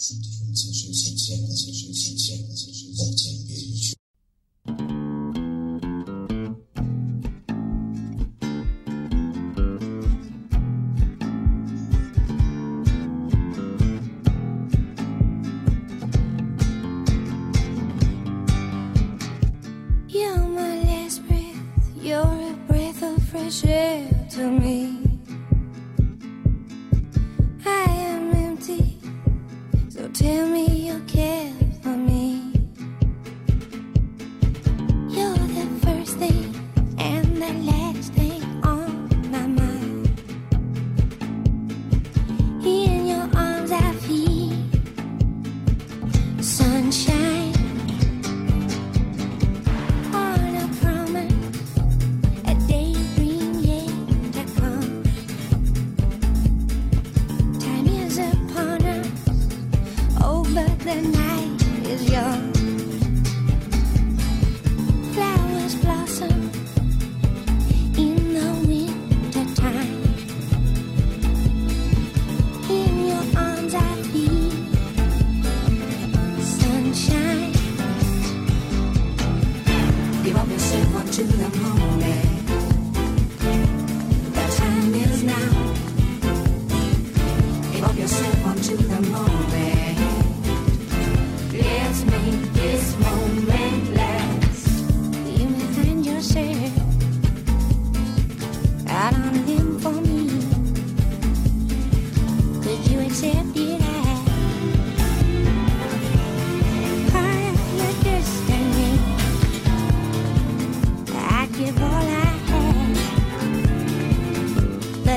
三千封情书三千封情书三千封情书千别离去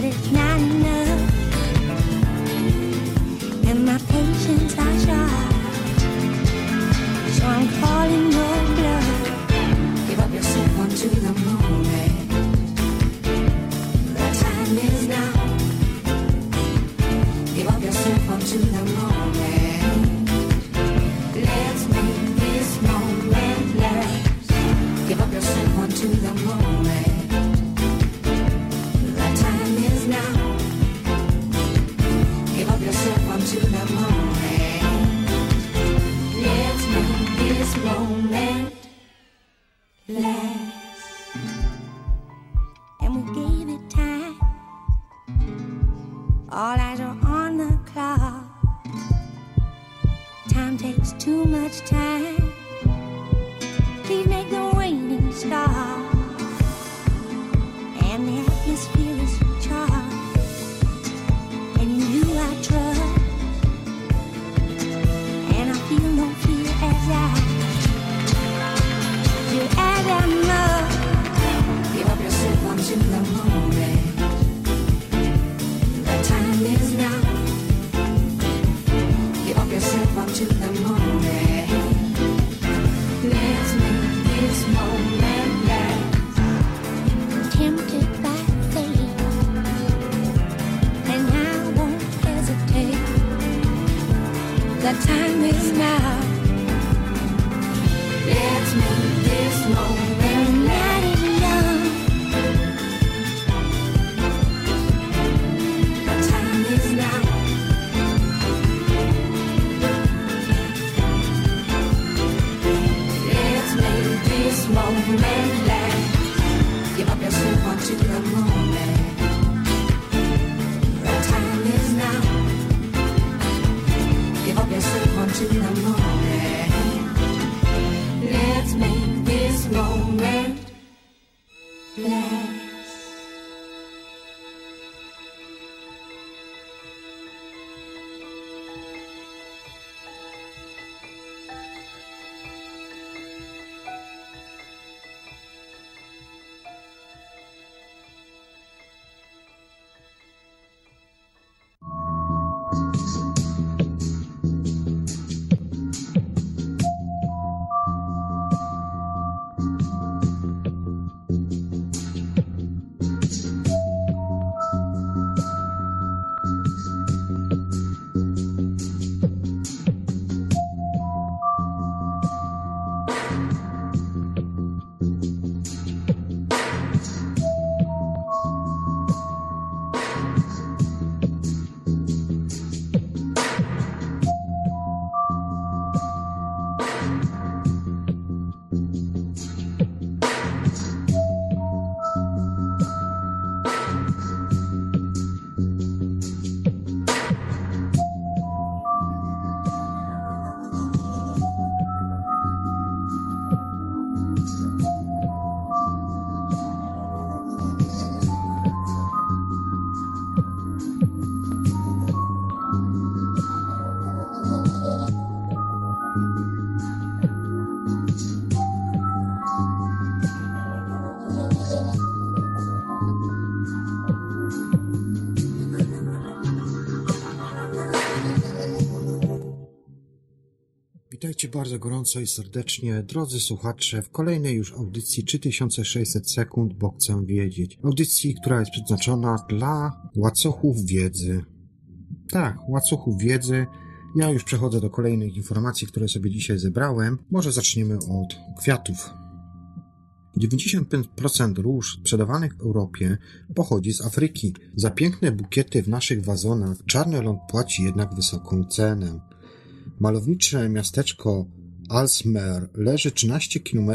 but it's. this moment, lad. give up your soul much in the moment. Witajcie bardzo gorąco i serdecznie, drodzy słuchacze, w kolejnej już audycji 3600 sekund, bo chcę wiedzieć. Audycji, która jest przeznaczona dla łacochów wiedzy. Tak, łacochów wiedzy. Ja już przechodzę do kolejnych informacji, które sobie dzisiaj zebrałem. Może zaczniemy od kwiatów. 95% róż sprzedawanych w Europie pochodzi z Afryki. Za piękne bukiety w naszych wazonach czarny ląd płaci jednak wysoką cenę. Malownicze miasteczko Alsmer leży 13 km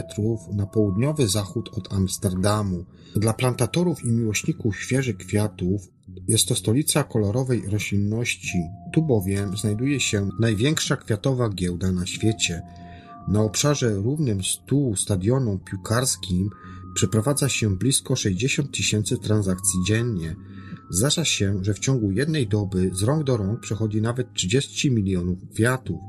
na południowy zachód od Amsterdamu. Dla plantatorów i miłośników świeżych kwiatów jest to stolica kolorowej roślinności. Tu bowiem znajduje się największa kwiatowa giełda na świecie. Na obszarze równym 100 stadionom piłkarskim przeprowadza się blisko 60 tysięcy transakcji dziennie. Zdarza się, że w ciągu jednej doby z rąk do rąk przechodzi nawet 30 milionów kwiatów.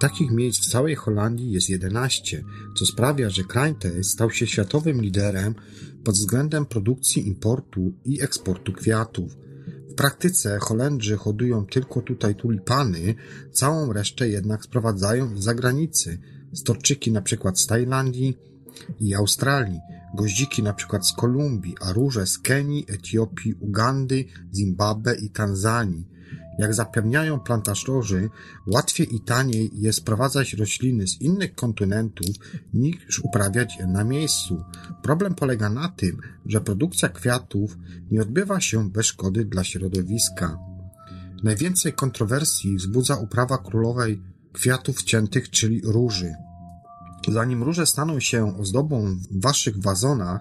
Takich miejsc w całej Holandii jest 11, co sprawia, że kraj ten stał się światowym liderem pod względem produkcji, importu i eksportu kwiatów. W praktyce Holendrzy hodują tylko tutaj tulipany, całą resztę jednak sprowadzają z zagranicy. Storczyki na przykład z Tajlandii i Australii, goździki na przykład z Kolumbii, a róże z Kenii, Etiopii, Ugandy, Zimbabwe i Tanzanii. Jak zapewniają plantażorzy, łatwiej i taniej jest sprowadzać rośliny z innych kontynentów niż uprawiać je na miejscu. Problem polega na tym, że produkcja kwiatów nie odbywa się bez szkody dla środowiska. Najwięcej kontrowersji wzbudza uprawa królowej kwiatów ciętych, czyli róży. Zanim róże staną się ozdobą w waszych wazonach,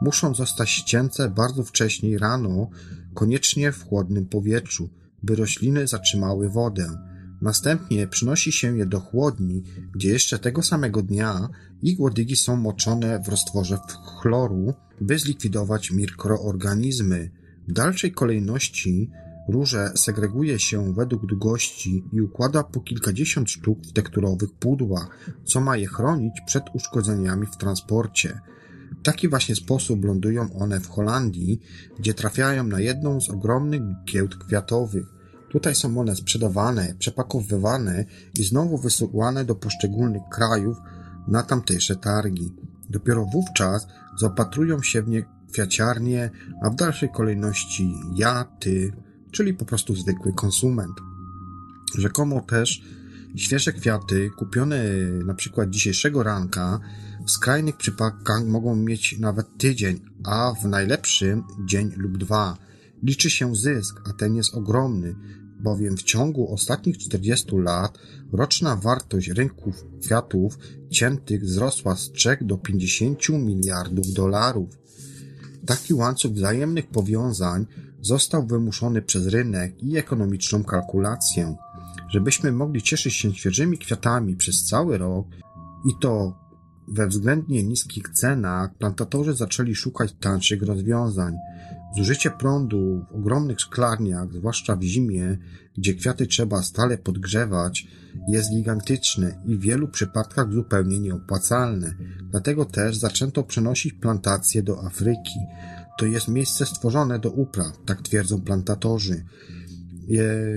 muszą zostać ścięte bardzo wcześnie rano, koniecznie w chłodnym powietrzu, by rośliny zatrzymały wodę. Następnie przynosi się je do chłodni, gdzie jeszcze tego samego dnia ich łodygi są moczone w roztworze chloru, by zlikwidować mikroorganizmy. W dalszej kolejności róże segreguje się według długości i układa po kilkadziesiąt sztuk w tekturowych pudłach, co ma je chronić przed uszkodzeniami w transporcie. W taki właśnie sposób lądują one w Holandii, gdzie trafiają na jedną z ogromnych giełd kwiatowych. Tutaj są one sprzedawane, przepakowywane i znowu wysyłane do poszczególnych krajów na tamtejsze targi. Dopiero wówczas zaopatrują się w nie kwiaciarnie, a w dalszej kolejności ja, ty, czyli po prostu zwykły konsument. Rzekomo też świeże kwiaty kupione na przykład dzisiejszego ranka w skrajnych przypadkach mogą mieć nawet tydzień, a w najlepszym dzień lub dwa. Liczy się zysk, a ten jest ogromny, bowiem w ciągu ostatnich 40 lat roczna wartość rynków kwiatów ciętych wzrosła z 3 do 50 miliardów dolarów. Taki łańcuch wzajemnych powiązań został wymuszony przez rynek i ekonomiczną kalkulację. Żebyśmy mogli cieszyć się świeżymi kwiatami przez cały rok i to we względnie niskich cenach, plantatorzy zaczęli szukać tańszych rozwiązań. Zużycie prądu w ogromnych szklarniach, zwłaszcza w zimie, gdzie kwiaty trzeba stale podgrzewać, jest gigantyczne i w wielu przypadkach zupełnie nieopłacalne. Dlatego też zaczęto przenosić plantacje do Afryki. To jest miejsce stworzone do upraw, tak twierdzą plantatorzy.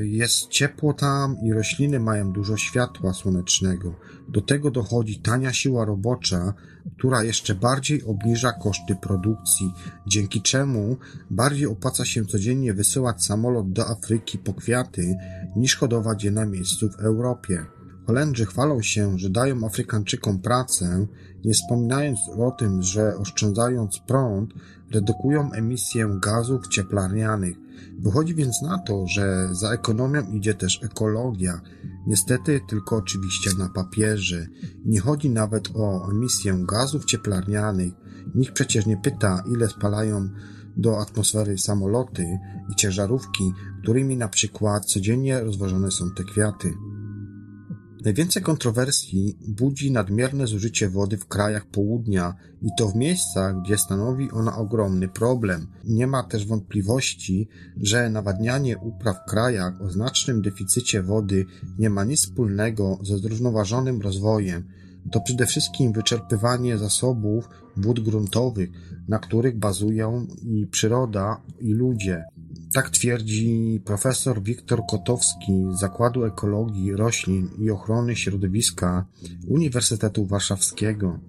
Jest ciepło tam i rośliny mają dużo światła słonecznego. Do tego dochodzi tania siła robocza, która jeszcze bardziej obniża koszty produkcji, dzięki czemu bardziej opłaca się codziennie wysyłać samolot do Afryki po kwiaty, niż hodować je na miejscu w Europie. Holendrzy chwalą się, że dają Afrykańczykom pracę, nie wspominając o tym, że oszczędzając prąd, redukują emisję gazów cieplarnianych. Wychodzi więc na to, że za ekonomią idzie też ekologia. Niestety tylko oczywiście na papierze. Nie chodzi nawet o emisję gazów cieplarnianych. Nikt przecież nie pyta, ile spalają do atmosfery samoloty i ciężarówki, którymi na przykład codziennie rozwożone są te kwiaty. Najwięcej kontrowersji budzi nadmierne zużycie wody w krajach południa i to w miejscach, gdzie stanowi ona ogromny problem. Nie ma też wątpliwości, że nawadnianie upraw w krajach o znacznym deficycie wody nie ma nic wspólnego ze zrównoważonym rozwojem. To przede wszystkim wyczerpywanie zasobów wód gruntowych, na których bazują i przyroda, i ludzie. Tak twierdzi profesor Wiktor Kotowski z Zakładu Ekologii Roślin i Ochrony Środowiska Uniwersytetu Warszawskiego.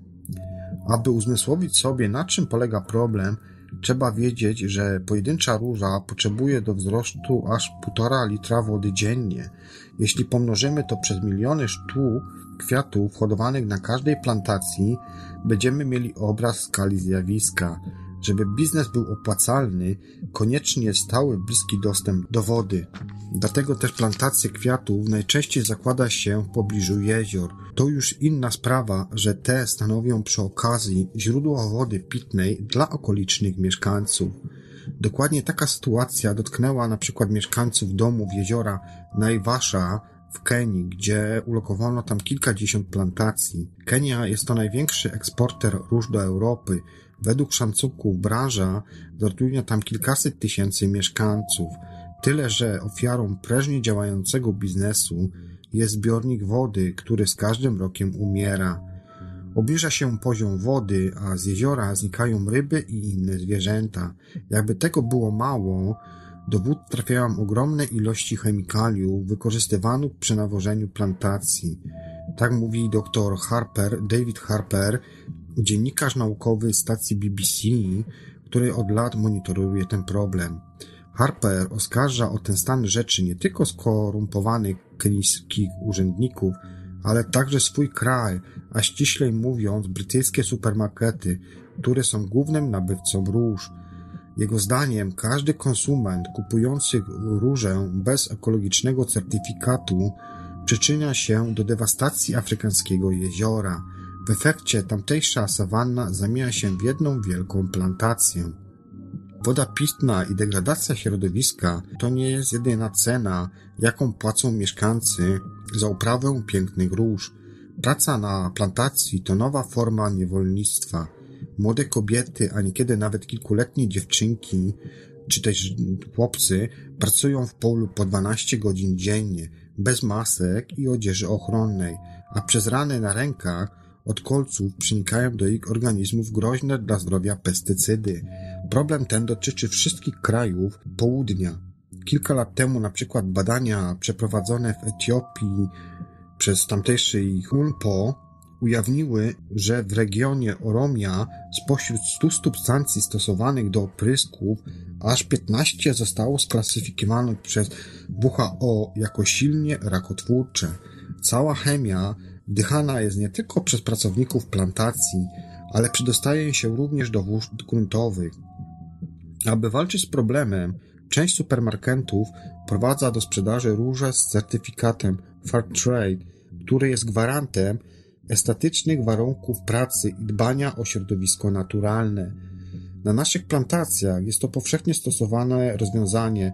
Aby uzmysłowić sobie, na czym polega problem, trzeba wiedzieć, że pojedyncza róża potrzebuje do wzrostu aż 1,5 litra wody dziennie. Jeśli pomnożymy to przez miliony sztuk kwiatów hodowanych na każdej plantacji, będziemy mieli obraz skali zjawiska. Żeby biznes był opłacalny, konieczny jest stały, bliski dostęp do wody. Dlatego też plantacje kwiatów najczęściej zakłada się w pobliżu jezior. To już inna sprawa, że te stanowią przy okazji źródło wody pitnej dla okolicznych mieszkańców. Dokładnie taka sytuacja dotknęła na przykład mieszkańców domów jeziora Naivasha w Kenii, gdzie ulokowano tam kilkadziesiąt plantacji. Kenia jest to największy eksporter róż do Europy. Według szacunków branża zatrudnia tam kilkaset tysięcy mieszkańców. Tyle, że ofiarą prężnie działającego biznesu jest zbiornik wody, który z każdym rokiem umiera. Obniża się poziom wody, a z jeziora znikają ryby i inne zwierzęta. Jakby tego było mało, do wód trafiają ogromne ilości chemikaliów wykorzystywanych przy nawożeniu plantacji. Tak mówi dr Harper, David Harper, dziennikarz naukowy stacji BBC, który od lat monitoruje ten problem. Harper oskarża o ten stan rzeczy nie tylko skorumpowanych kenijskich urzędników, ale także swój kraj, a ściślej mówiąc brytyjskie supermarkety, które są głównym nabywcą róż. Jego zdaniem każdy konsument kupujący różę bez ekologicznego certyfikatu przyczynia się do dewastacji afrykańskiego jeziora. W efekcie tamtejsza sawanna zamienia się w jedną wielką plantację. Woda pitna i degradacja środowiska to nie jest jedyna cena, jaką płacą mieszkańcy za uprawę pięknych róż. Praca na plantacji to nowa forma niewolnictwa. Młode kobiety, a niekiedy nawet kilkuletnie dziewczynki, czy też chłopcy, pracują w polu po 12 godzin dziennie, bez masek i odzieży ochronnej, a przez rany na rękach od kolców przenikają do ich organizmów groźne dla zdrowia pestycydy. Problem ten dotyczy wszystkich krajów południa. Kilka lat temu na przykład badania przeprowadzone w Etiopii przez tamtejszy HUNPO ujawniły, że w regionie Oromia spośród 100 substancji stosowanych do oprysków aż 15 zostało sklasyfikowanych przez WHO jako silnie rakotwórcze. Cała chemia wdychana jest nie tylko przez pracowników plantacji, ale przedostaje się również do wód gruntowych. Aby walczyć z problemem, część supermarketów prowadza do sprzedaży róże z certyfikatem Fairtrade, który jest gwarantem estetycznych warunków pracy i dbania o środowisko naturalne. Na naszych plantacjach jest to powszechnie stosowane rozwiązanie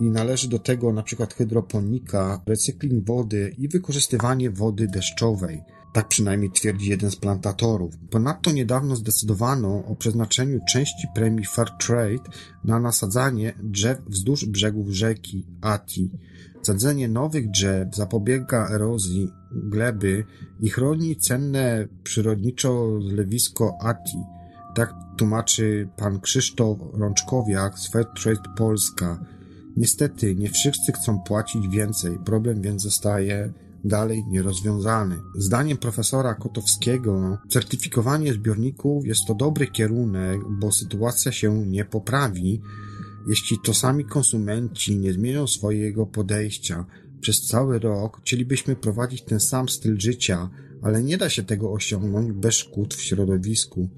i należy do tego na przykład hydroponika, recykling wody i wykorzystywanie wody deszczowej. Tak przynajmniej twierdzi jeden z plantatorów. Ponadto niedawno zdecydowano o przeznaczeniu części premii Fairtrade na nasadzanie drzew wzdłuż brzegów rzeki Ati. Sadzenie nowych drzew zapobiega erozji gleby i chroni cenne przyrodniczo zlewisko Ati. Tak tłumaczy pan Krzysztof Rączkowiak z Fairtrade Polska. Niestety, nie wszyscy chcą płacić więcej, problem więc zostaje dalej nierozwiązany. Zdaniem profesora Kotowskiego, certyfikowanie zbiorników jest to dobry kierunek, bo sytuacja się nie poprawi, jeśli to sami konsumenci nie zmienią swojego podejścia. Przez cały rok chcielibyśmy prowadzić ten sam styl życia, ale nie da się tego osiągnąć bez szkód w środowisku.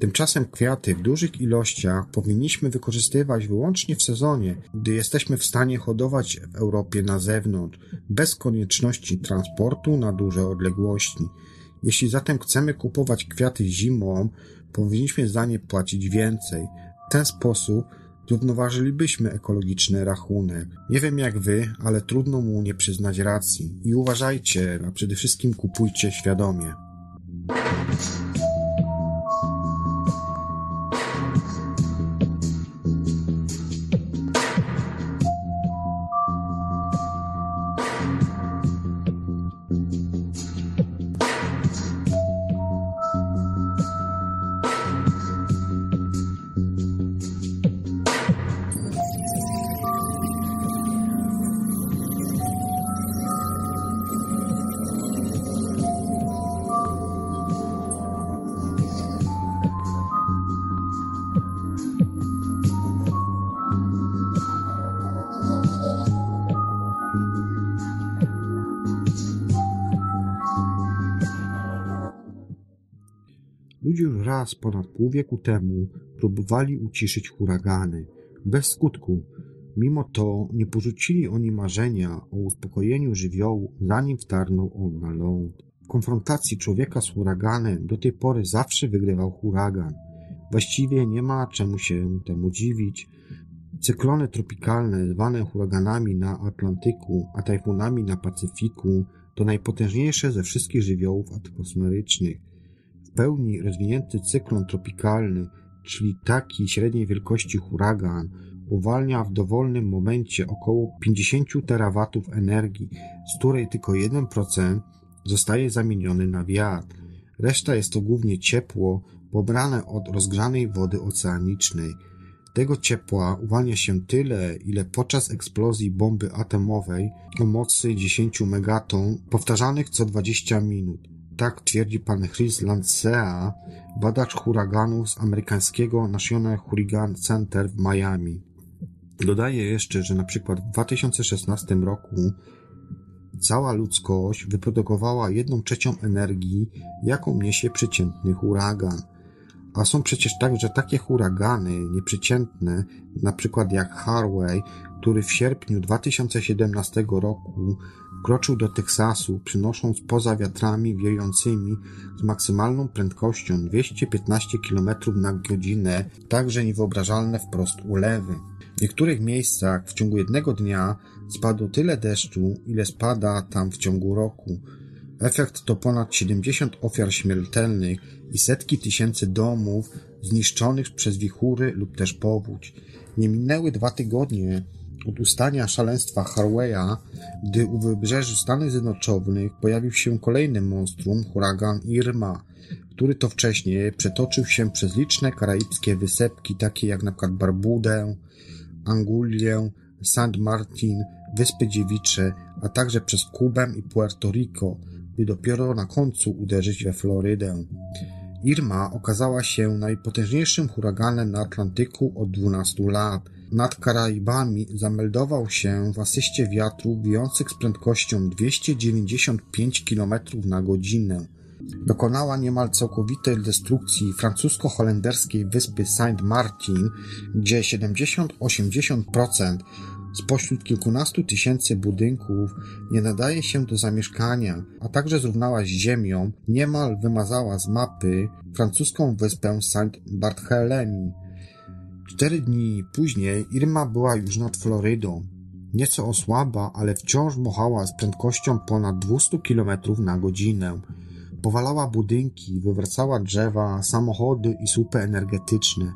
Tymczasem kwiaty w dużych ilościach powinniśmy wykorzystywać wyłącznie w sezonie, gdy jesteśmy w stanie hodować w Europie na zewnątrz, bez konieczności transportu na duże odległości. Jeśli zatem chcemy kupować kwiaty zimą, powinniśmy za nie płacić więcej. W ten sposób zrównoważylibyśmy ekologiczny rachunek. Nie wiem jak wy, ale trudno mu nie przyznać racji. I uważajcie, a przede wszystkim kupujcie świadomie. Raz ponad pół wieku temu próbowali uciszyć huragany. Bez skutku. Mimo to nie porzucili oni marzenia o uspokojeniu żywiołu, zanim wtarnął on na ląd. W konfrontacji człowieka z huraganem do tej pory zawsze wygrywał huragan. Właściwie nie ma czemu się temu dziwić. Cyklony tropikalne, zwane huraganami na Atlantyku, a tajfunami na Pacyfiku, to najpotężniejsze ze wszystkich żywiołów atmosferycznych. Pełni rozwinięty cyklon tropikalny, czyli taki średniej wielkości huragan, uwalnia w dowolnym momencie około 50 terawatów energii, z której tylko 1% zostaje zamieniony na wiatr. Reszta jest to głównie ciepło pobrane od rozgrzanej wody oceanicznej. Tego ciepła uwalnia się tyle, ile podczas eksplozji bomby atomowej o mocy 10 megaton, powtarzanych co 20 minut. Tak twierdzi pan Chris Lancea, badacz huraganów z amerykańskiego National Hurricane Center w Miami. Dodaje jeszcze, że na przykład w 2016 roku cała ludzkość wyprodukowała jedną trzecią energii, jaką niesie przeciętny huragan. A są przecież także takie huragany nieprzeciętne, na przykład jak Harvey, który w sierpniu 2017 roku wkroczył do Teksasu, przynosząc poza wiatrami wiejącymi z maksymalną prędkością 215 km na godzinę także niewyobrażalne wprost ulewy. W niektórych miejscach w ciągu jednego dnia spadło tyle deszczu, ile spada tam w ciągu roku. Efekt to ponad 70 ofiar śmiertelnych i setki tysięcy domów zniszczonych przez wichury lub też powódź. Nie minęły dwa tygodnie od ustania szaleństwa Harveya, gdy u wybrzeży Stanów Zjednoczonych pojawił się kolejny monstrum, huragan Irma, który to wcześniej przetoczył się przez liczne karaibskie wysepki, takie jak przykład Barbudę, Angulię, St. Martin, Wyspy Dziewicze, a także przez Kubę i Puerto Rico, by dopiero na końcu uderzyć we Florydę. Irma okazała się najpotężniejszym huraganem na Atlantyku od 12 lat. Nad Karaibami zameldował się w asyście wiatrów wijących z prędkością 295 km na godzinę. Dokonała niemal całkowitej destrukcji francusko-holenderskiej wyspy Saint Martin, gdzie 70-80% spośród kilkunastu tysięcy budynków nie nadaje się do zamieszkania, a także zrównała z ziemią, niemal wymazała z mapy francuską wyspę Saint Barthélemy. Cztery dni później Irma była już nad Florydą. Nieco osłaba, ale wciąż mochała z prędkością ponad 200 km na godzinę. Powalała budynki, wywracała drzewa, samochody i słupy energetyczne.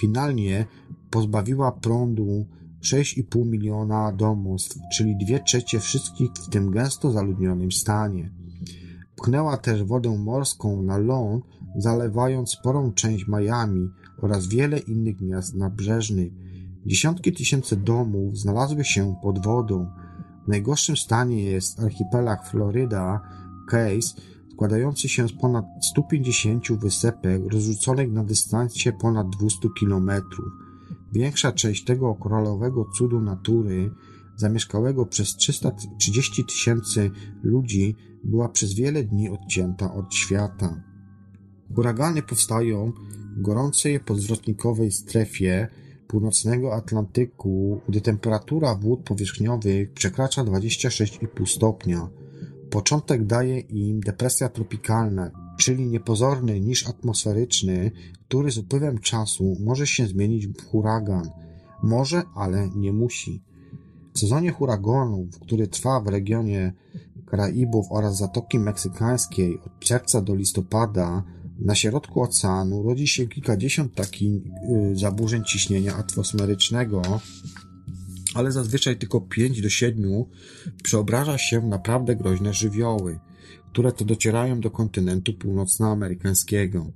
Finalnie pozbawiła prądu 6,5 miliona domostw, czyli dwie trzecie wszystkich w tym gęsto zaludnionym stanie. Pchnęła też wodę morską na ląd, zalewając sporą część Miami oraz wiele innych miast nabrzeżnych. Dziesiątki tysięcy domów znalazły się pod wodą. W najgorszym stanie jest archipelag Floryda, Case, składający się z ponad 150 wysepek rozrzuconych na dystansie ponad 200 kilometrów. Większa część tego koralowego cudu natury, zamieszkałego przez 330 tysięcy ludzi, była przez wiele dni odcięta od świata. Huragany powstają gorącej podzwrotnikowej strefie północnego Atlantyku, gdy temperatura wód powierzchniowych przekracza 26,5 stopnia. Początek daje im depresja tropikalna, czyli niepozorny niż atmosferyczny, który z upływem czasu może się zmienić w huragan. Może, ale nie musi. W sezonie huraganów, który trwa w regionie Karaibów oraz Zatoki Meksykańskiej od czerwca do listopada, na środku oceanu rodzi się kilkadziesiąt takich y, zaburzeń ciśnienia atmosferycznego, ale zazwyczaj tylko 5 do 7 przeobraża się w naprawdę groźne żywioły, które to docierają do kontynentu północnoamerykańskiego.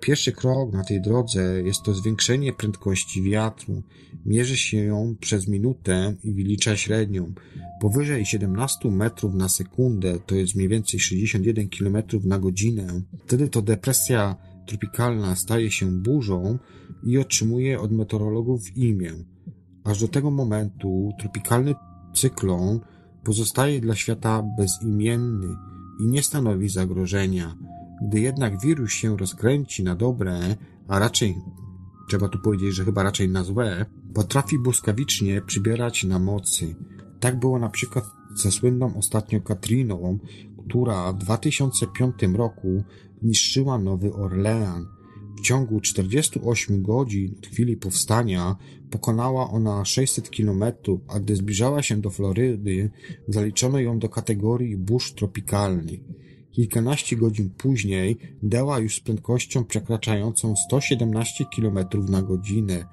Pierwszy krok na tej drodze jest to zwiększenie prędkości wiatru. Mierzy się ją przez minutę i wylicza średnią. Powyżej 17 metrów na sekundę, to jest mniej więcej 61 km na godzinę, wtedy to depresja tropikalna staje się burzą i otrzymuje od meteorologów imię. Aż do tego momentu tropikalny cyklon pozostaje dla świata bezimienny i nie stanowi zagrożenia. Gdy jednak wirus się rozkręci na dobre, a raczej, trzeba tu powiedzieć, że chyba raczej na złe, potrafi błyskawicznie przybierać na mocy. Tak było na przykład ze słynną ostatnio Katriną, która w 2005 roku niszczyła Nowy Orlean. W ciągu 48 godzin od chwili powstania pokonała ona 600 km, a gdy zbliżała się do Florydy, zaliczono ją do kategorii burz tropikalnych. Kilkanaście godzin później dała już z prędkością przekraczającą 117 km na godzinę,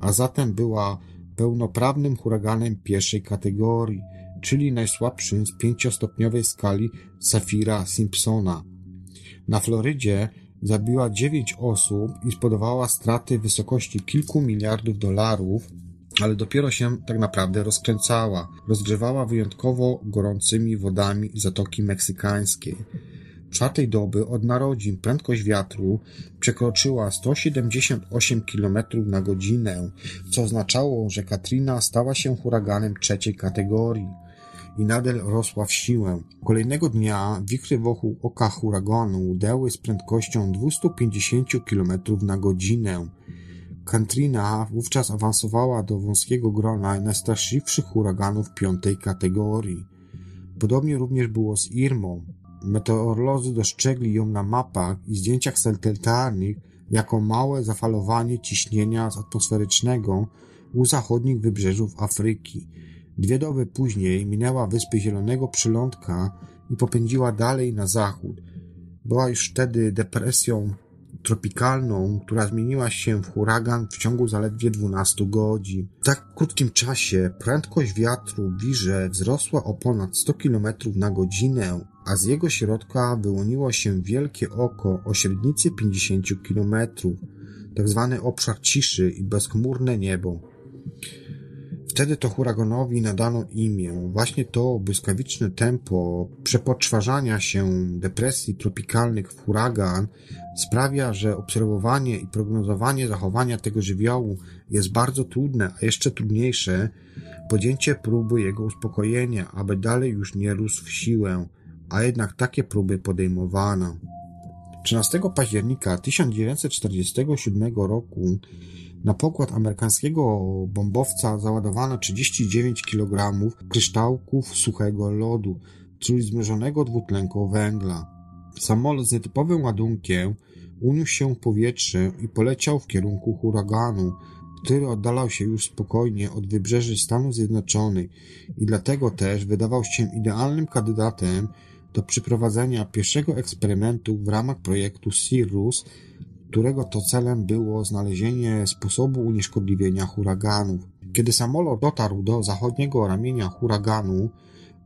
a zatem była pełnoprawnym huraganem pierwszej kategorii, czyli najsłabszym z pięciostopniowej skali Safira Simpsona. Na Florydzie zabiła dziewięć osób i spodobała straty w wysokości kilku miliardów dolarów, ale dopiero się tak naprawdę rozkręcała. Rozgrzewała wyjątkowo gorącymi wodami Zatoki Meksykańskiej. Czwartej doby od narodzin prędkość wiatru przekroczyła 178 km na godzinę, co oznaczało, że Katrina stała się huraganem trzeciej kategorii i nadal rosła w siłę. Kolejnego dnia wichry wokół oka huraganu udeły z prędkością 250 km na godzinę. Katrina wówczas awansowała do wąskiego grona najstraszliwszych huraganów piątej kategorii. Podobnie również było z Irmą. Meteorolodzy dostrzegli ją na mapach i zdjęciach satelitarnych jako małe zafalowanie ciśnienia atmosferycznego u zachodnich wybrzeżów Afryki. Dwie doby później minęła wyspy Zielonego Przylądka i popędziła dalej na zachód. Była już wtedy depresją tropikalną, która zmieniła się w huragan w ciągu zaledwie 12 godzin. W tak krótkim czasie prędkość wiatru w wirze wzrosła o ponad 100 km na godzinę, a z jego środka wyłoniło się wielkie oko o średnicy 50 km, tak zwany obszar ciszy i bezchmurne niebo. Wtedy to huraganowi nadano imię. Właśnie to błyskawiczne tempo przepoczwarzania się depresji tropikalnych w huragan sprawia, że obserwowanie i prognozowanie zachowania tego żywiołu jest bardzo trudne, a jeszcze trudniejsze podjęcie próby jego uspokojenia, aby dalej już nie rósł w siłę, a jednak takie próby podejmowano. 13 października 1947 roku na pokład amerykańskiego bombowca załadowano 39 kg kryształków suchego lodu, czyli zmrożonego dwutlenku węgla. Samolot z nietypowym ładunkiem uniósł się w powietrze i poleciał w kierunku huraganu, który oddalał się już spokojnie od wybrzeży Stanów Zjednoczonych i dlatego też wydawał się idealnym kandydatem do przeprowadzenia pierwszego eksperymentu w ramach projektu Cirrus, którego to celem było znalezienie sposobu unieszkodliwienia huraganów. Kiedy samolot dotarł do zachodniego ramienia huraganu,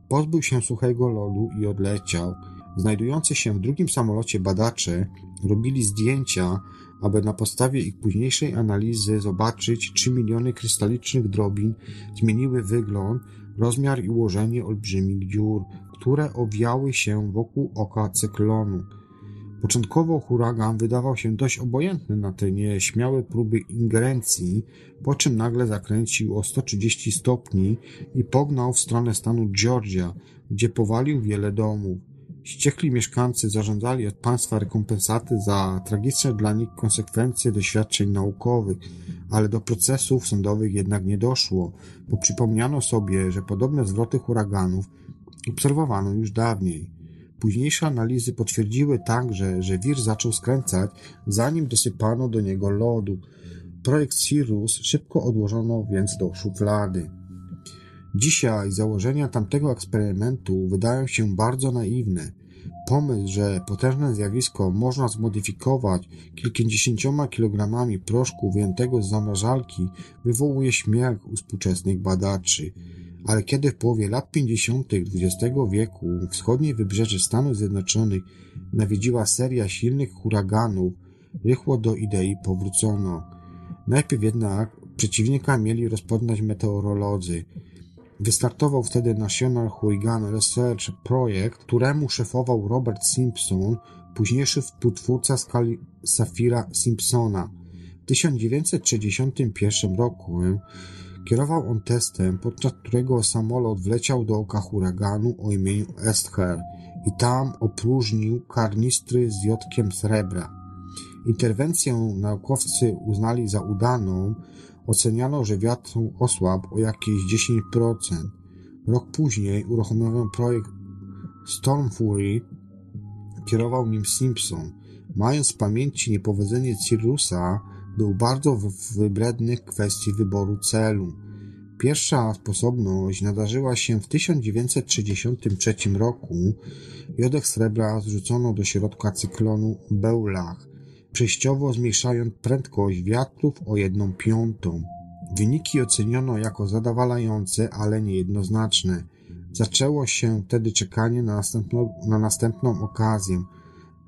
pozbył się suchego lodu i odleciał. Znajdujący się w drugim samolocie badacze robili zdjęcia, aby na podstawie ich późniejszej analizy zobaczyć, czy miliony krystalicznych drobin zmieniły wygląd, rozmiar i ułożenie olbrzymich dziur, które owiały się wokół oka cyklonu. Początkowo huragan wydawał się dość obojętny na te nieśmiałe próby ingerencji, po czym nagle zakręcił o 130 stopni i pognał w stronę stanu Georgia, gdzie powalił wiele domów. Ściekli mieszkańcy zażądali od państwa rekompensaty za tragiczne dla nich konsekwencje doświadczeń naukowych, ale do procesów sądowych jednak nie doszło, bo przypomniano sobie, że podobne zwroty huraganów obserwowano już dawniej. Późniejsze analizy potwierdziły także, że wir zaczął skręcać, zanim dosypano do niego lodu. Projekt Cirrus szybko odłożono więc do szuflady. Dzisiaj założenia tamtego eksperymentu wydają się bardzo naiwne. Pomysł, że potężne zjawisko można zmodyfikować kilkudziesięcioma kilogramami proszku wyjętego z zamrażalki wywołuje śmiech u współczesnych badaczy ale kiedy w połowie lat 50. XX wieku wschodnie wybrzeże Stanów Zjednoczonych nawiedziła seria silnych huraganów, rychło do idei powrócono. Najpierw jednak przeciwnika mieli rozpoznać meteorolodzy. Wystartował wtedy National Hurricane Research Project, któremu szefował Robert Simpson, późniejszy współtwórca skali Safira Simpsona. W 1961 roku Kierował on testem, podczas którego samolot wleciał do oka huraganu o imieniu Esther i tam opróżnił karnistry z jodkiem srebra. Interwencję naukowcy uznali za udaną, oceniano, że wiatr osłabł o jakieś 10%. Rok później uruchomiono projekt Storm Fury, kierował nim Simpson. Mając w pamięci niepowodzenie Cyrusa, był bardzo wybredny w kwestii wyboru celu. Pierwsza sposobność nadarzyła się w 1963 roku. Jodek srebra zrzucono do środka cyklonu Beulach, przejściowo zmniejszając prędkość wiatrów o jedną piątą. Wyniki oceniono jako zadowalające, ale niejednoznaczne. Zaczęło się wtedy czekanie na następną, na następną okazję.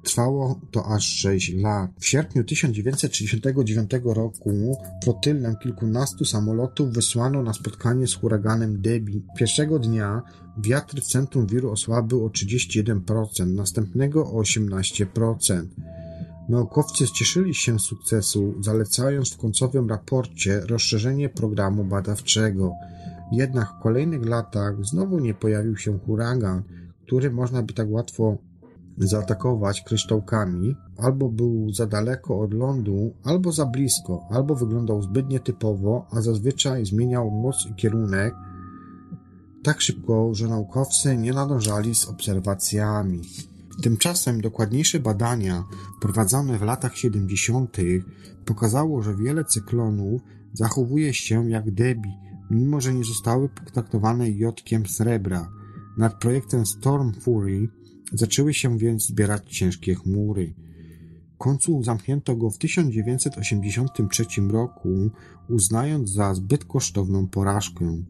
Trwało to aż 6 lat. W sierpniu 1969 roku flotylę kilkunastu samolotów wysłano na spotkanie z huraganem Debbie. Pierwszego dnia wiatr w centrum wiru osłabył o 31%, następnego o 18%. Naukowcy cieszyli się z sukcesu, zalecając w końcowym raporcie rozszerzenie programu badawczego. Jednak w kolejnych latach znowu nie pojawił się huragan, który można by tak łatwo zaatakować kryształkami, albo był za daleko od lądu, albo za blisko, albo wyglądał zbyt nietypowo, a zazwyczaj zmieniał moc i kierunek tak szybko, że naukowcy nie nadążali z obserwacjami. Tymczasem dokładniejsze badania prowadzone w latach 70. pokazało, że wiele cyklonów zachowuje się jak debi, mimo że nie zostały potraktowane jodkiem srebra. Nad projektem Storm Fury zaczęły się więc zbierać ciężkie chmury. Końcu zamknięto go w 1983 roku, uznając za zbyt kosztowną porażkę.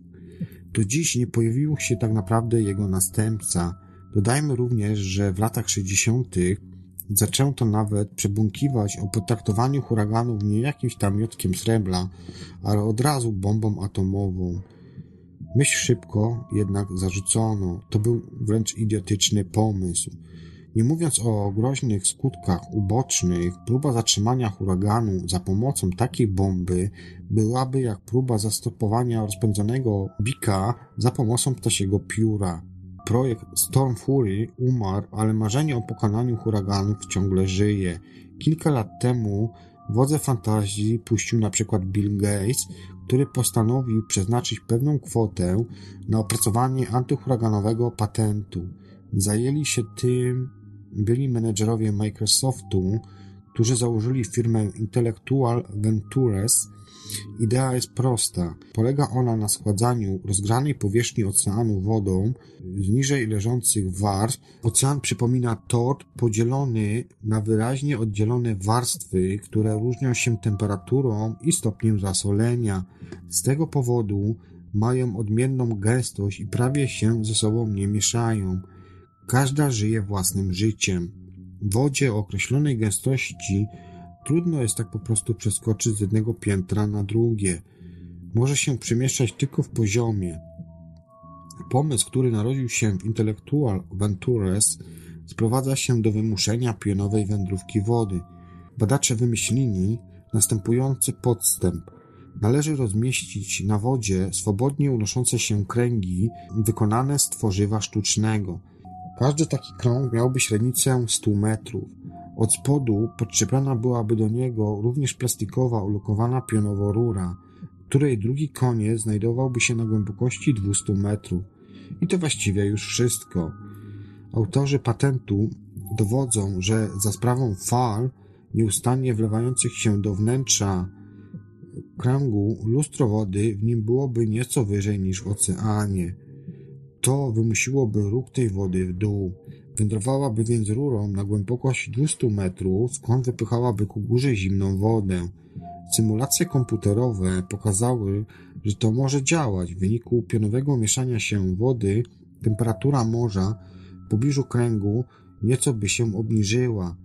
Do dziś nie pojawił się tak naprawdę jego następca. Dodajmy również, że w latach 60. zaczęto nawet przebąkiwać o potraktowaniu huraganów nie jakimś tam miotkiem srebra, ale od razu bombą atomową. Myśl szybko jednak zarzucono. To był wręcz idiotyczny pomysł. Nie mówiąc o groźnych skutkach ubocznych, próba zatrzymania huraganu za pomocą takiej bomby byłaby jak próba zastopowania rozpędzonego bika za pomocą ptasiego pióra. Projekt Storm Fury umarł, ale marzenie o pokonaniu huraganów ciągle żyje. Kilka lat temu wodze fantazji puścił na przykład Bill Gates, który postanowił przeznaczyć pewną kwotę na opracowanie antyhuraganowego patentu. Zajęli się tym byli menedżerowie Microsoftu, którzy założyli firmę Intellectual Ventures. Idea jest prosta. Polega ona na schładzaniu rozgranej powierzchni oceanu wodą z niżej leżących warstw. Ocean przypomina tort podzielony na wyraźnie oddzielone warstwy, które różnią się temperaturą i stopniem zasolenia. Z tego powodu mają odmienną gęstość i prawie się ze sobą nie mieszają. Każda żyje własnym życiem. W wodzie o określonej gęstości trudno jest tak po prostu przeskoczyć z jednego piętra na drugie. Może się przemieszczać tylko w poziomie. Pomysł, który narodził się w Intellectual Ventures, sprowadza się do wymuszenia pionowej wędrówki wody. Badacze wymyślili następujący podstęp. Należy rozmieścić na wodzie swobodnie unoszące się kręgi wykonane z tworzywa sztucznego – każdy taki krąg miałby średnicę 100 metrów. Od spodu podczepiona byłaby do niego również plastikowa, ulokowana pionowo rura, której drugi koniec znajdowałby się na głębokości 200 metrów. I to właściwie już wszystko. Autorzy patentu dowodzą, że za sprawą fal nieustannie wlewających się do wnętrza kręgu lustro wody w nim byłoby nieco wyżej niż w oceanie. To wymusiłoby ruch tej wody w dół. Wędrowałaby więc rurą na głębokość 200 metrów, skąd wypychałaby ku górze zimną wodę. Symulacje komputerowe pokazały, że to może działać. W wyniku pionowego mieszania się wody temperatura morza w pobliżu kręgu nieco by się obniżyła.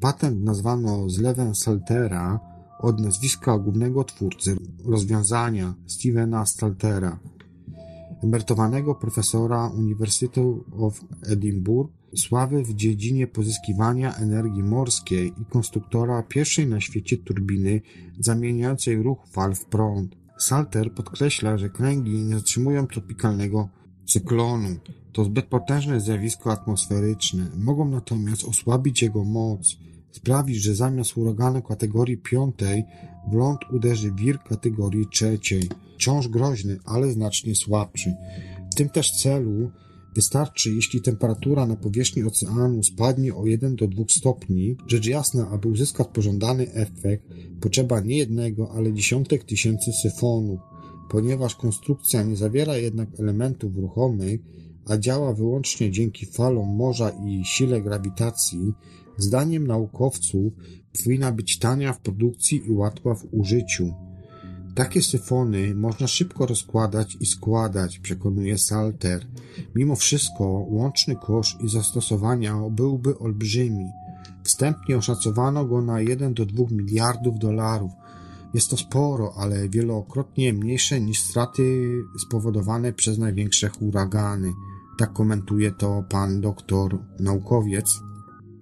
Patent nazwano zlewem Saltera od nazwiska głównego twórcy rozwiązania Stevena Saltera emerytowanego profesora University of Edinburgh, sławy w dziedzinie pozyskiwania energii morskiej i konstruktora pierwszej na świecie turbiny zamieniającej ruch fal w prąd. Salter podkreśla, że kręgi nie zatrzymują tropikalnego cyklonu. To zbyt potężne zjawisko atmosferyczne. Mogą natomiast osłabić jego moc, sprawić, że zamiast huraganu kategorii piątej w ląd uderzy wir kategorii trzeciej. Wciąż groźny, ale znacznie słabszy. W tym też celu wystarczy, jeśli temperatura na powierzchni oceanu spadnie o 1 do 2 stopni. Rzecz jasna, aby uzyskać pożądany efekt, potrzeba nie jednego, ale dziesiątek tysięcy syfonów. Ponieważ konstrukcja nie zawiera jednak elementów ruchomych, a działa wyłącznie dzięki falom morza i sile grawitacji, zdaniem naukowców powinna być tania w produkcji i łatwa w użyciu. Takie syfony można szybko rozkładać i składać, przekonuje Salter. Mimo wszystko łączny koszt i zastosowania byłby olbrzymi. Wstępnie oszacowano go na 1 do 2 miliardów dolarów. Jest to sporo, ale wielokrotnie mniejsze niż straty spowodowane przez największe huragany. Tak komentuje to pan doktor naukowiec.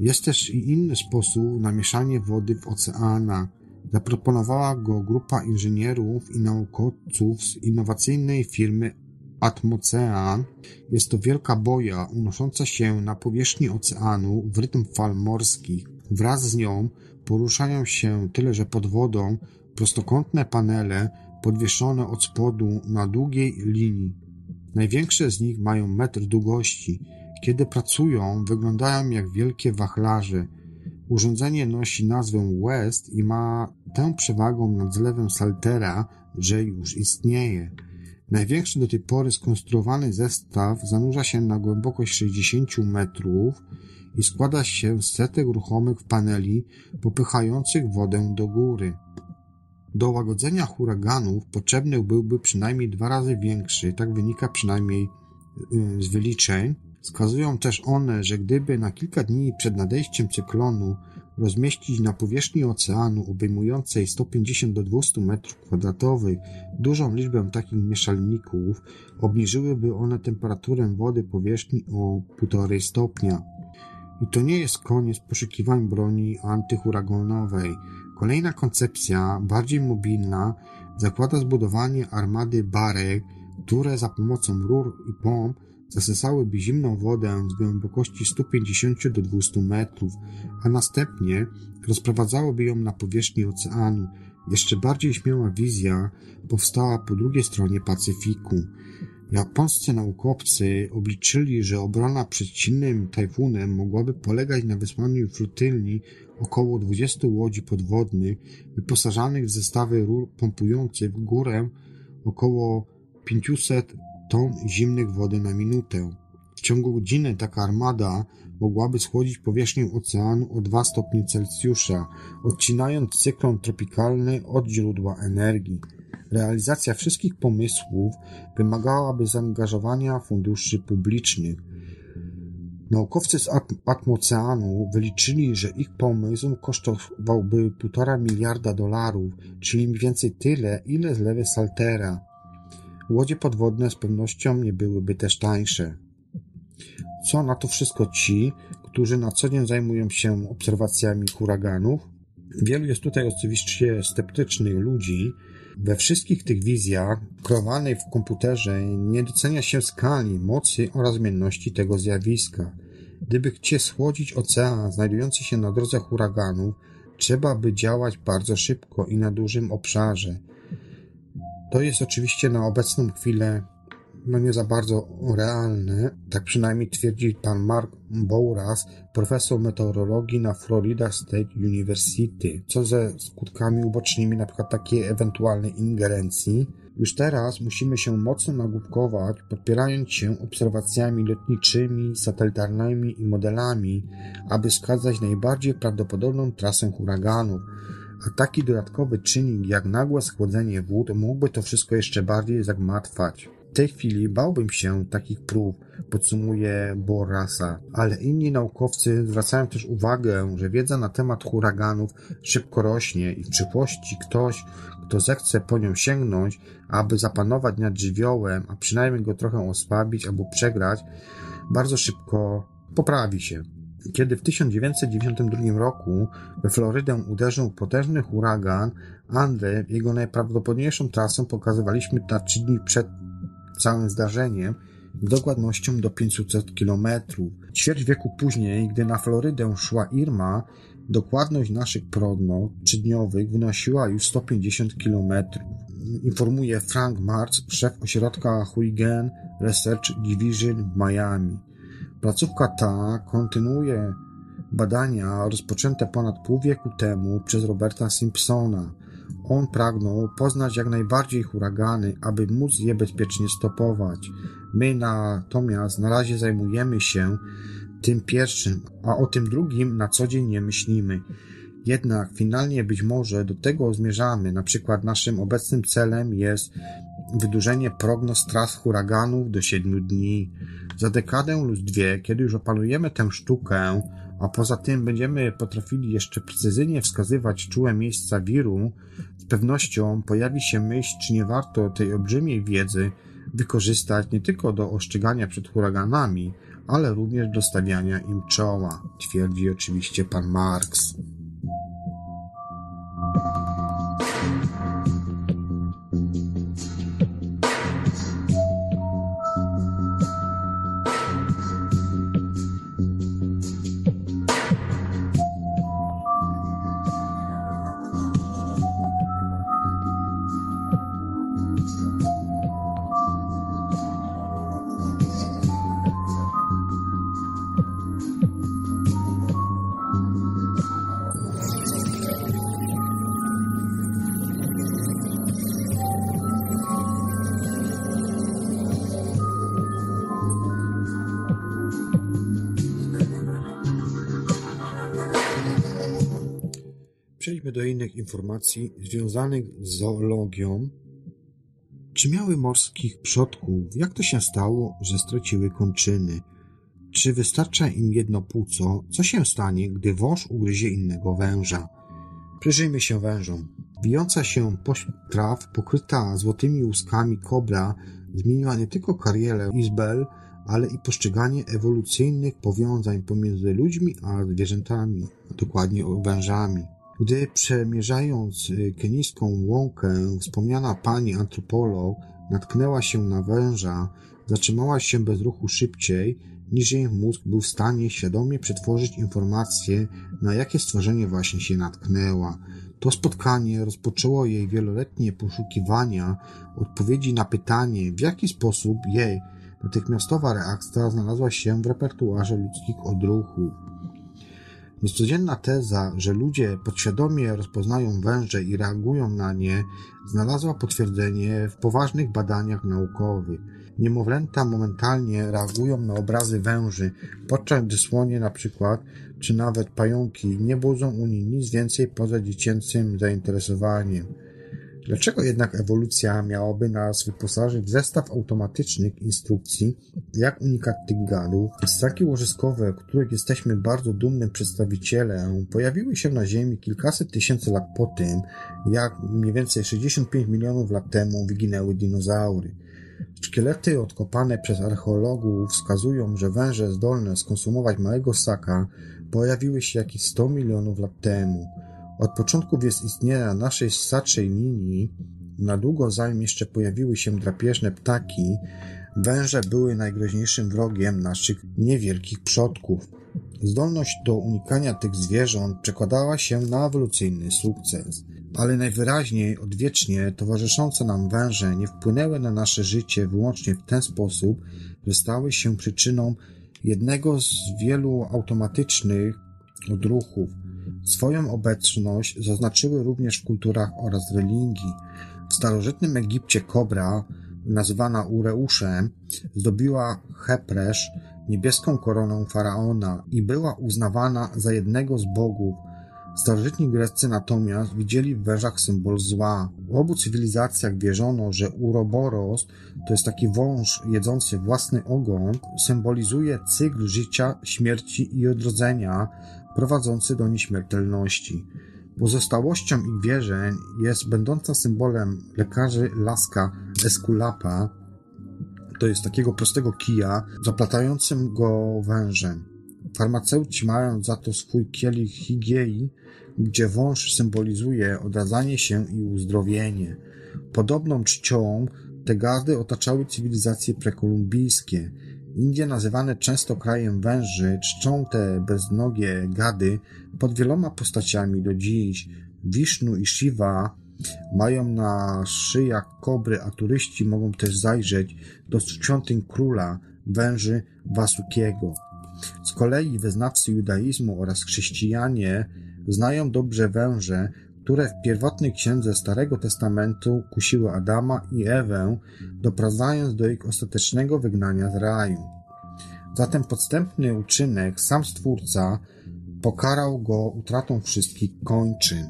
Jest też i inny sposób na mieszanie wody w oceanach. Zaproponowała go grupa inżynierów i naukowców z innowacyjnej firmy Atmocean. Jest to wielka boja unosząca się na powierzchni oceanu w rytm fal morskich. Wraz z nią poruszają się tyle, że pod wodą prostokątne panele podwieszone od spodu na długiej linii. Największe z nich mają metr długości. Kiedy pracują, wyglądają jak wielkie wachlarze. Urządzenie nosi nazwę West i ma tę przewagą nad zlewem Saltera, że już istnieje. Największy do tej pory skonstruowany zestaw zanurza się na głębokość 60 metrów i składa się z setek ruchomych paneli popychających wodę do góry. Do łagodzenia huraganów potrzebny byłby przynajmniej dwa razy większy, tak wynika przynajmniej y, z wyliczeń. Wskazują też one, że gdyby na kilka dni przed nadejściem cyklonu rozmieścić na powierzchni oceanu obejmującej 150 do 200 m2 dużą liczbę takich mieszalników, obniżyłyby one temperaturę wody powierzchni o 1,5 stopnia. I to nie jest koniec poszukiwań broni antyhuraganowej. Kolejna koncepcja, bardziej mobilna, zakłada zbudowanie armady barek, które za pomocą rur i pomp zasysałyby zimną wodę z głębokości 150 do 200 metrów, a następnie rozprowadzałoby ją na powierzchni oceanu. Jeszcze bardziej śmiała wizja powstała po drugiej stronie Pacyfiku. Japońscy naukowcy obliczyli, że obrona przed silnym tajfunem mogłaby polegać na wysłaniu flotylni około 20 łodzi podwodnych wyposażanych w zestawy rur pompujących w górę około 500 ton zimnych wody na minutę. W ciągu godziny taka armada mogłaby schłodzić powierzchnię oceanu o 2 stopnie Celsjusza, odcinając cyklon tropikalny od źródła energii. Realizacja wszystkich pomysłów wymagałaby zaangażowania funduszy publicznych. Naukowcy z Atmoceanu wyliczyli, że ich pomysł kosztowałby 1,5 miliarda dolarów, czyli mniej więcej tyle, ile zlewy Saltera. Łodzie podwodne z pewnością nie byłyby też tańsze. Co na to wszystko ci, którzy na co dzień zajmują się obserwacjami huraganów? Wielu jest tutaj oczywiście sceptycznych ludzi. We wszystkich tych wizjach, kreowanej w komputerze, nie docenia się skali, mocy oraz zmienności tego zjawiska. Gdyby chcieć schłodzić ocean znajdujący się na drodze huraganów, trzeba by działać bardzo szybko i na dużym obszarze. To jest oczywiście na obecną chwilę no nie za bardzo realne, tak przynajmniej twierdzi pan Mark Bouras, profesor meteorologii na Florida State University. Co ze skutkami ubocznymi przykład takiej ewentualnej ingerencji? Już teraz musimy się mocno nagłówkować, podpierając się obserwacjami lotniczymi, satelitarnymi i modelami, aby wskazać najbardziej prawdopodobną trasę huraganów. A taki dodatkowy czynnik jak nagłe schłodzenie wód mógłby to wszystko jeszcze bardziej zagmatwać. W tej chwili bałbym się takich prób, podsumuje Borasa, ale inni naukowcy zwracają też uwagę, że wiedza na temat huraganów szybko rośnie i w przyszłości ktoś, kto zechce po nią sięgnąć, aby zapanować nad żywiołem, a przynajmniej go trochę osłabić albo przegrać, bardzo szybko poprawi się. Kiedy w 1992 roku we Florydę uderzył potężny huragan Andre, jego najprawdopodobniejszą trasę pokazywaliśmy na trzy dni przed całym zdarzeniem dokładnością do 500 km. Ćwierć wieku później, gdy na Florydę szła Irma, dokładność naszych prognoz trzydniowych wynosiła już 150 km. Informuje Frank Marx, szef ośrodka Huygen Research Division w Miami. Placówka ta kontynuuje badania rozpoczęte ponad pół wieku temu przez Roberta Simpsona. On pragnął poznać jak najbardziej huragany, aby móc je bezpiecznie stopować. My natomiast na razie zajmujemy się tym pierwszym, a o tym drugim na co dzień nie myślimy. Jednak finalnie być może do tego zmierzamy. Na przykład naszym obecnym celem jest wydłużenie prognoz tras huraganów do 7 dni. Za dekadę lub dwie, kiedy już opanujemy tę sztukę, a poza tym będziemy potrafili jeszcze precyzyjnie wskazywać czułe miejsca wiru, z pewnością pojawi się myśl, czy nie warto tej olbrzymiej wiedzy wykorzystać nie tylko do ostrzegania przed huraganami, ale również do stawiania im czoła, twierdzi oczywiście pan Marx. Informacji związanych z zoologią. Czy miały morskich przodków? Jak to się stało, że straciły kończyny? Czy wystarcza im jedno płuco? Co się stanie, gdy wąż ugryzie innego węża? Przyjrzyjmy się wężom. Wijąca się pośród traw, pokryta złotymi łuskami kobra zmieniła nie tylko karierę Izbel, ale i postrzeganie ewolucyjnych powiązań pomiędzy ludźmi a zwierzętami, a dokładnie wężami. Gdy przemierzając y, kenijską łąkę, wspomniana pani antropolog natknęła się na węża, zatrzymała się bez ruchu szybciej, niż jej mózg był w stanie świadomie przetworzyć informacje, na jakie stworzenie właśnie się natknęła. To spotkanie rozpoczęło jej wieloletnie poszukiwania odpowiedzi na pytanie, w jaki sposób jej natychmiastowa reakcja znalazła się w repertuarze ludzkich odruchów. Niecodzienna teza, że ludzie podświadomie rozpoznają węże i reagują na nie, znalazła potwierdzenie w poważnych badaniach naukowych. Niemowlęta momentalnie reagują na obrazy węży, podczas gdy słonie na przykład, czy nawet pająki nie budzą u nich nic więcej poza dziecięcym zainteresowaniem. Dlaczego jednak ewolucja miałaby nas wyposażyć w zestaw automatycznych instrukcji, jak unikać tych gadów? Ssaki łożyskowe, których jesteśmy bardzo dumnym przedstawicielem, pojawiły się na Ziemi kilkaset tysięcy lat po tym, jak mniej więcej 65 milionów lat temu wyginęły dinozaury. Szkielety odkopane przez archeologów wskazują, że węże zdolne skonsumować małego ssaka pojawiły się jakieś 100 milionów lat temu. Od początków jest istnienia naszej ssaczej linii, na długo zanim jeszcze pojawiły się drapieżne ptaki, węże były najgroźniejszym wrogiem naszych niewielkich przodków. Zdolność do unikania tych zwierząt przekładała się na ewolucyjny sukces, ale najwyraźniej odwiecznie towarzyszące nam węże nie wpłynęły na nasze życie wyłącznie w ten sposób, że stały się przyczyną jednego z wielu automatycznych odruchów, Swoją obecność zaznaczyły również w kulturach oraz religii. W starożytnym Egipcie kobra, nazywana Ureuszem, zdobiła Hepresz niebieską koroną faraona i była uznawana za jednego z bogów. Starożytni Grecy natomiast widzieli w wężach symbol zła. W obu cywilizacjach wierzono, że Uroboros to jest taki wąż jedzący własny ogon, symbolizuje cykl życia, śmierci i odrodzenia, prowadzący do nieśmiertelności. Pozostałością ich wierzeń jest będąca symbolem lekarzy laska Esculapa, to jest takiego prostego kija, zaplatającym go wężem. Farmaceuci mają za to swój kielich higiei, gdzie wąż symbolizuje odradzanie się i uzdrowienie. Podobną czcią Te gady otaczały cywilizacje prekolumbijskie. Indie nazywane często krajem węży czczą te beznogie gady pod wieloma postaciami do dziś. Wisznu i Shiva mają na szyjach kobry, a turyści mogą też zajrzeć do świątyń króla węży Wasukiego. Z kolei wyznawcy judaizmu oraz chrześcijanie znają dobrze węże, które w pierwotnej księdze Starego Testamentu kusiły Adama i Ewę, doprowadzając do ich ostatecznego wygnania z raju. Zatem podstępny uczynek sam Stwórca pokarał go utratą wszystkich kończyn.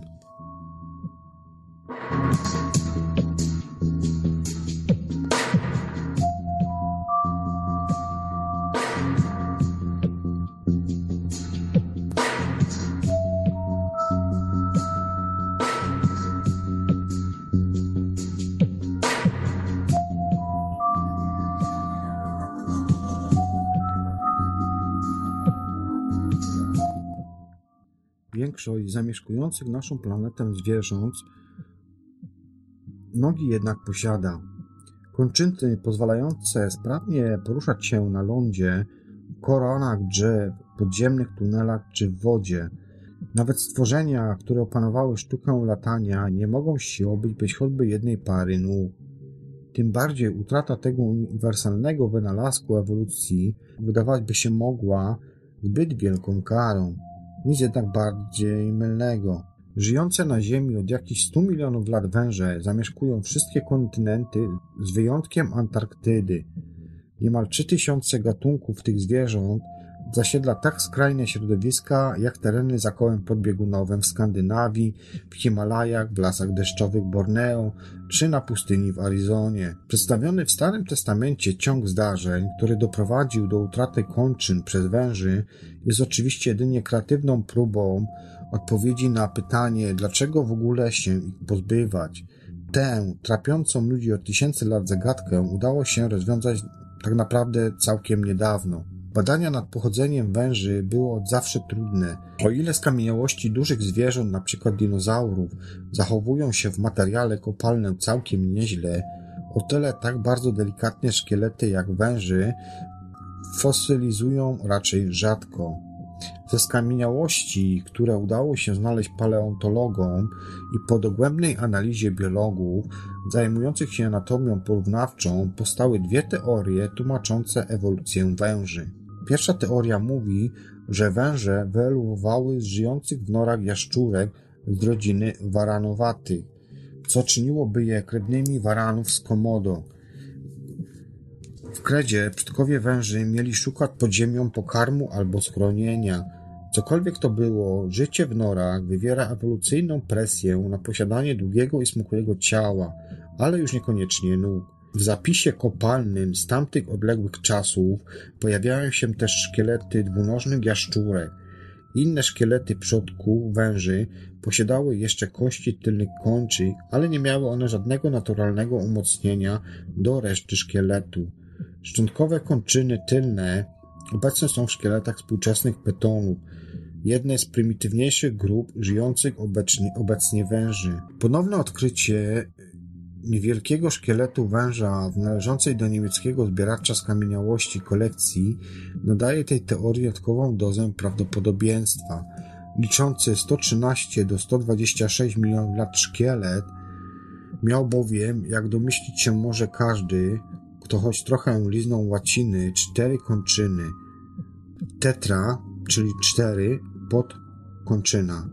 Większość zamieszkujących naszą planetę zwierząt nogi jednak posiada. Kończyny pozwalające sprawnie poruszać się na lądzie, koronach drzew, podziemnych tunelach czy w wodzie. Nawet stworzenia, które opanowały sztukę latania, nie mogą się obyć bez choćby jednej pary nóg. Tym bardziej utrata tego uniwersalnego wynalazku ewolucji wydawać by się mogła zbyt wielką karą. Nic jednak bardziej mylnego. Żyjące na Ziemi od jakichś 100 milionów lat węże zamieszkują wszystkie kontynenty z wyjątkiem Antarktydy. Niemal 3000 gatunków tych zwierząt zasiedla tak skrajne środowiska jak tereny za kołem podbiegunowym w Skandynawii, w Himalajach, w lasach deszczowych Borneo czy na pustyni w Arizonie. Przedstawiony w Starym Testamencie ciąg zdarzeń, który doprowadził do utraty kończyn przez węży, jest oczywiście jedynie kreatywną próbą odpowiedzi na pytanie, dlaczego w ogóle się ich pozbywać. Tę trapiącą ludzi od tysięcy lat zagadkę udało się rozwiązać tak naprawdę całkiem niedawno. Badania nad pochodzeniem węży były od zawsze trudne. O ile skamieniałości dużych zwierząt, np. dinozaurów, zachowują się w materiale kopalnym całkiem nieźle, o tyle tak bardzo delikatne szkielety jak węży fosylizują raczej rzadko. Ze skamieniałości, które udało się znaleźć paleontologom i po dogłębnej analizie biologów zajmujących się anatomią porównawczą powstały dwie teorie tłumaczące ewolucję węży. Pierwsza teoria mówi, że węże wyewoluowały z żyjących w norach jaszczurek z rodziny waranowatych, co czyniłoby je krewnymi waranów z Komodo. W kredzie przodkowie węży mieli szukać pod ziemią pokarmu albo schronienia. Cokolwiek to było, życie w norach wywiera ewolucyjną presję na posiadanie długiego i smukłego ciała, ale już niekoniecznie nóg. W zapisie kopalnym z tamtych odległych czasów pojawiają się też szkielety dwunożnych jaszczurek. Inne szkielety przodków węży posiadały jeszcze kości tylnych kończy, ale nie miały one żadnego naturalnego umocnienia do reszty szkieletu. Szczątkowe kończyny tylne obecne są w szkieletach współczesnych pytonów, jednej z prymitywniejszych grup żyjących obecnie, obecnie węży. Ponowne odkrycie niewielkiego szkieletu węża w należącej do niemieckiego zbieracza skamieniałości kolekcji nadaje tej teorii dodatkową dozę prawdopodobieństwa. Liczący 113 do 126 milionów lat szkielet miał bowiem, jak domyślić się może każdy, kto choć trochę liznął łaciny, cztery kończyny. Tetra, czyli cztery, pod kończyna.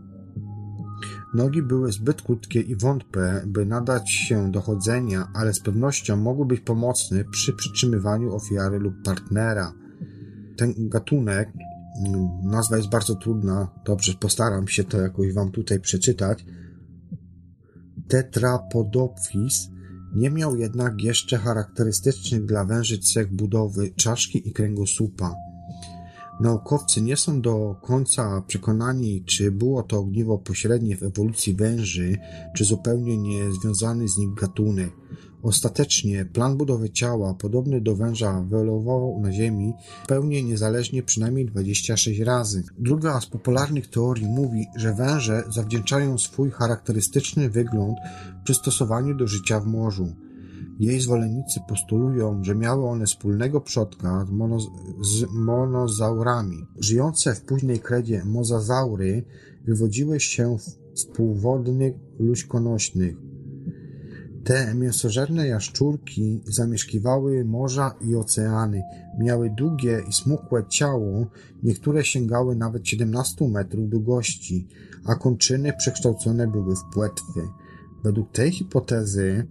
Nogi były zbyt krótkie i wątłe, by nadać się do chodzenia, ale z pewnością mogły być pomocne przy przytrzymywaniu ofiary lub partnera. Ten gatunek, nazwa jest bardzo trudna, dobrze, postaram się to jakoś wam tutaj przeczytać. Tetrapodophys nie miał jednak jeszcze charakterystycznych dla węży cech budowy czaszki i kręgosłupa. Naukowcy nie są do końca przekonani, czy było to ogniwo pośrednie w ewolucji węży, czy zupełnie niezwiązany z nim gatunek. Ostatecznie plan budowy ciała podobny do węża wyewoluował na Ziemi zupełnie niezależnie przynajmniej 26 razy. Druga z popularnych teorii mówi, że węże zawdzięczają swój charakterystyczny wygląd przystosowaniu do życia w morzu. Jej zwolennicy postulują, że miały one wspólnego przodka z, mono, z monozaurami. Żyjące w późnej kredzie mozazaury wywodziły się z półwodnych luźkonośnych. Te mięsożerne jaszczurki zamieszkiwały morza i oceany. Miały długie i smukłe ciało, niektóre sięgały nawet 17 metrów długości, a kończyny przekształcone były w płetwy. Według tej hipotezy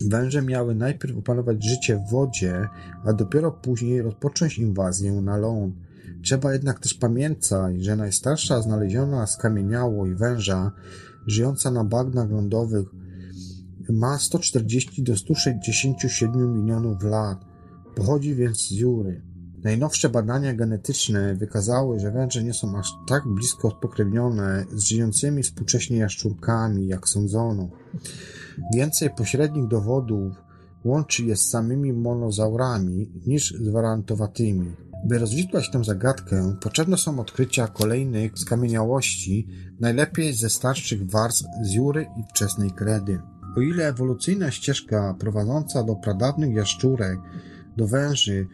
węże miały najpierw opanować życie w wodzie, a dopiero później rozpocząć inwazję na ląd. Trzeba jednak też pamiętać, że najstarsza znaleziona skamieniałość węża żyjąca na bagnach lądowych ma 140 do 167 milionów lat. Pochodzi więc z Jury. Najnowsze badania genetyczne wykazały, że węże nie są aż tak blisko spokrewnione z żyjącymi współcześnie jaszczurkami, jak sądzono. Więcej pośrednich dowodów łączy je z samymi monozaurami niż z warantowatymi. By rozwikłać tę zagadkę, potrzebne są odkrycia kolejnych skamieniałości, najlepiej ze starszych warstw z Jury i wczesnej kredy. O ile ewolucyjna ścieżka prowadząca do pradawnych jaszczurek, do węży,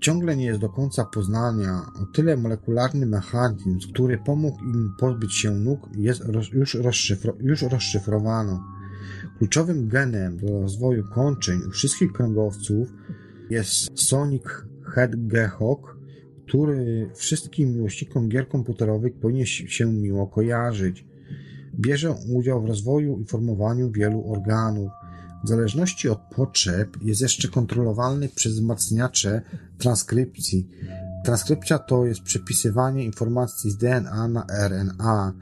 ciągle nie jest do końca poznania, o tyle molekularny mechanizm, który pomógł im pozbyć się nóg, jest już, rozszyfro, już rozszyfrowano. Kluczowym genem do rozwoju kończyn u wszystkich kręgowców jest Sonic Hedgehog, który wszystkim miłośnikom gier komputerowych powinien się miło kojarzyć. Bierze udział w rozwoju i formowaniu wielu organów. W zależności od potrzeb jest jeszcze kontrolowalny przez wzmacniacze transkrypcji. Transkrypcja to jest przepisywanie informacji z DNA na RNA.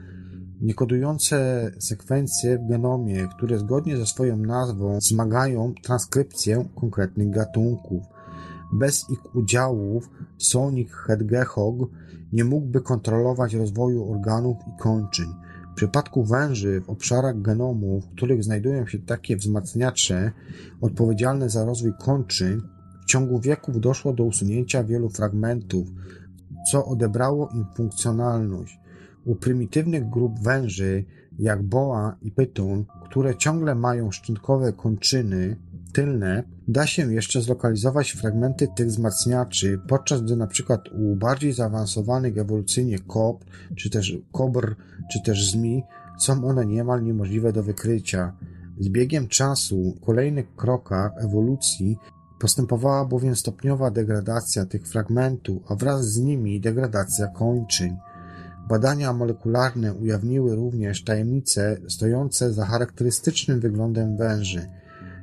Niekodujące sekwencje w genomie, które zgodnie ze swoją nazwą wzmagają transkrypcję konkretnych gatunków. Bez ich udziałów Sonic Hedgehog nie mógłby kontrolować rozwoju organów i kończyn. W przypadku węży w obszarach genomu, w których znajdują się takie wzmacniacze odpowiedzialne za rozwój kończyn, w ciągu wieków doszło do usunięcia wielu fragmentów, co odebrało im funkcjonalność. U prymitywnych grup węży, jak boa i pytun, które ciągle mają szczątkowe kończyny tylne, da się jeszcze zlokalizować fragmenty tych wzmacniaczy, podczas gdy przykład u bardziej zaawansowanych ewolucyjnie kobr, czy też kobr, czy też zmi, są one niemal niemożliwe do wykrycia. Z biegiem czasu, w kolejnych krokach ewolucji postępowała bowiem stopniowa degradacja tych fragmentów, a wraz z nimi degradacja kończyn. Badania molekularne ujawniły również tajemnice stojące za charakterystycznym wyglądem węży.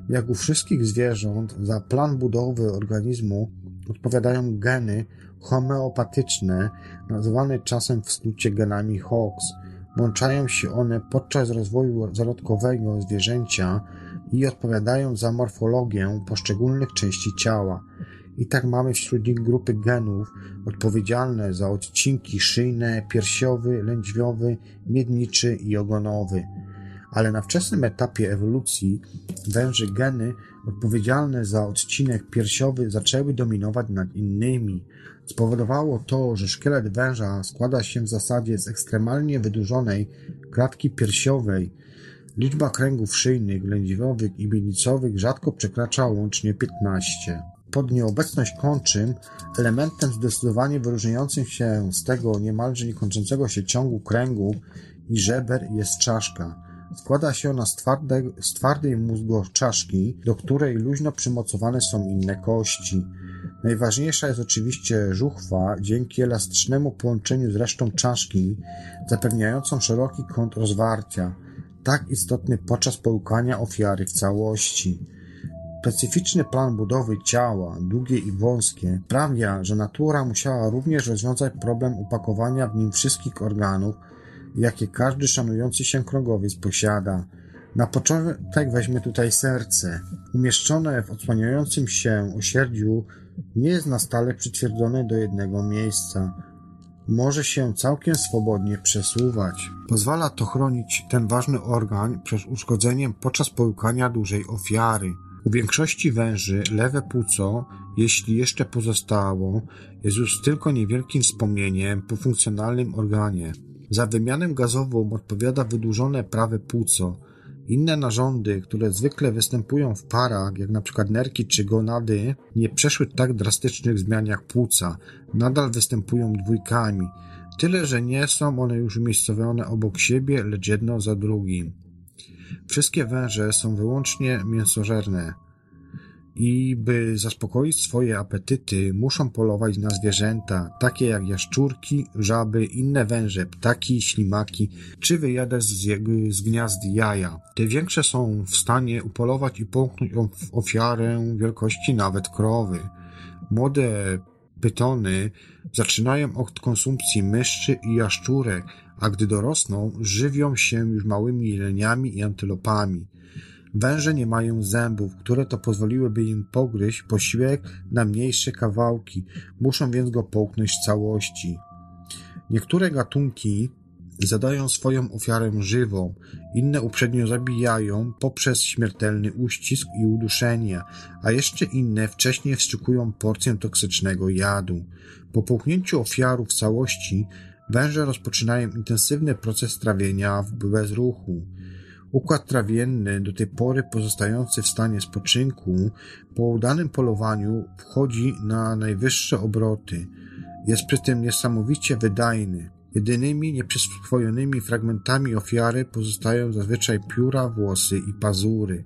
Jak u wszystkich zwierząt, za plan budowy organizmu odpowiadają geny homeopatyczne, nazywane czasem w skrócie genami Hox. Włączają się one podczas rozwoju zarodkowego zwierzęcia i odpowiadają za morfologię poszczególnych części ciała. I tak mamy wśród nich grupy genów odpowiedzialne za odcinki szyjne, piersiowy, lędźwiowy, miedniczy i ogonowy. Ale na wczesnym etapie ewolucji węży geny odpowiedzialne za odcinek piersiowy zaczęły dominować nad innymi. Spowodowało to, że szkielet węża składa się w zasadzie z ekstremalnie wydłużonej klatki piersiowej. Liczba kręgów szyjnych, lędźwiowych i miednicowych rzadko przekracza łącznie 15 pod nieobecność kończyn, elementem zdecydowanie wyróżniającym się z tego niemalże niekończącego się ciągu kręgu i żeber jest czaszka. Składa się ona z, twarde, z twardej mózgoczaszki, do której luźno przymocowane są inne kości. Najważniejsza jest oczywiście żuchwa, dzięki elastycznemu połączeniu z resztą czaszki, zapewniającą szeroki kąt rozwarcia, tak istotny podczas połykania ofiary w całości. Specyficzny plan budowy ciała, długie i wąskie, sprawia, że natura musiała również rozwiązać problem upakowania w nim wszystkich organów, jakie każdy szanujący się krogowiec posiada. Na początek weźmy tutaj serce. Umieszczone w odsłaniającym się osierdziu nie jest na stale przytwierdzone do jednego miejsca. Może się całkiem swobodnie przesuwać. Pozwala to chronić ten ważny organ przed uszkodzeniem podczas połykania dużej ofiary. U większości węży lewe płuco, jeśli jeszcze pozostało, jest już tylko niewielkim wspomnieniem po funkcjonalnym organie. Za wymianę gazową odpowiada wydłużone prawe płuco. Inne narządy, które zwykle występują w parach, jak przykład nerki czy gonady, nie przeszły tak drastycznych zmian jak płuca. Nadal występują dwójkami. Tyle, że nie są one już umiejscowione obok siebie, lecz jedno za drugim. Wszystkie węże są wyłącznie mięsożerne i by zaspokoić swoje apetyty, muszą polować na zwierzęta, takie jak jaszczurki, żaby, inne węże, ptaki, ślimaki, czy wyjadać z, z gniazd jaja. Te większe są w stanie upolować i połknąć of- ofiarę wielkości nawet krowy. Młode pytony zaczynają od konsumpcji myszczy i jaszczurek, a gdy dorosną, żywią się już małymi jeleniami i antylopami. Węże nie mają zębów, które to pozwoliłyby im pogryźć posiłek na mniejsze kawałki, muszą więc go połknąć w całości. Niektóre gatunki zadają swoją ofiarę żywą, inne uprzednio zabijają poprzez śmiertelny uścisk i uduszenie, a jeszcze inne wcześniej wstrzykują porcję toksycznego jadu. Po połknięciu ofiaru w całości, węże rozpoczynają intensywny proces trawienia w bezruchu. Układ trawienny, do tej pory pozostający w stanie spoczynku, po udanym polowaniu wchodzi na najwyższe obroty. Jest przy tym niesamowicie wydajny. Jedynymi nieprzyswojonymi fragmentami ofiary pozostają zazwyczaj pióra, włosy i pazury.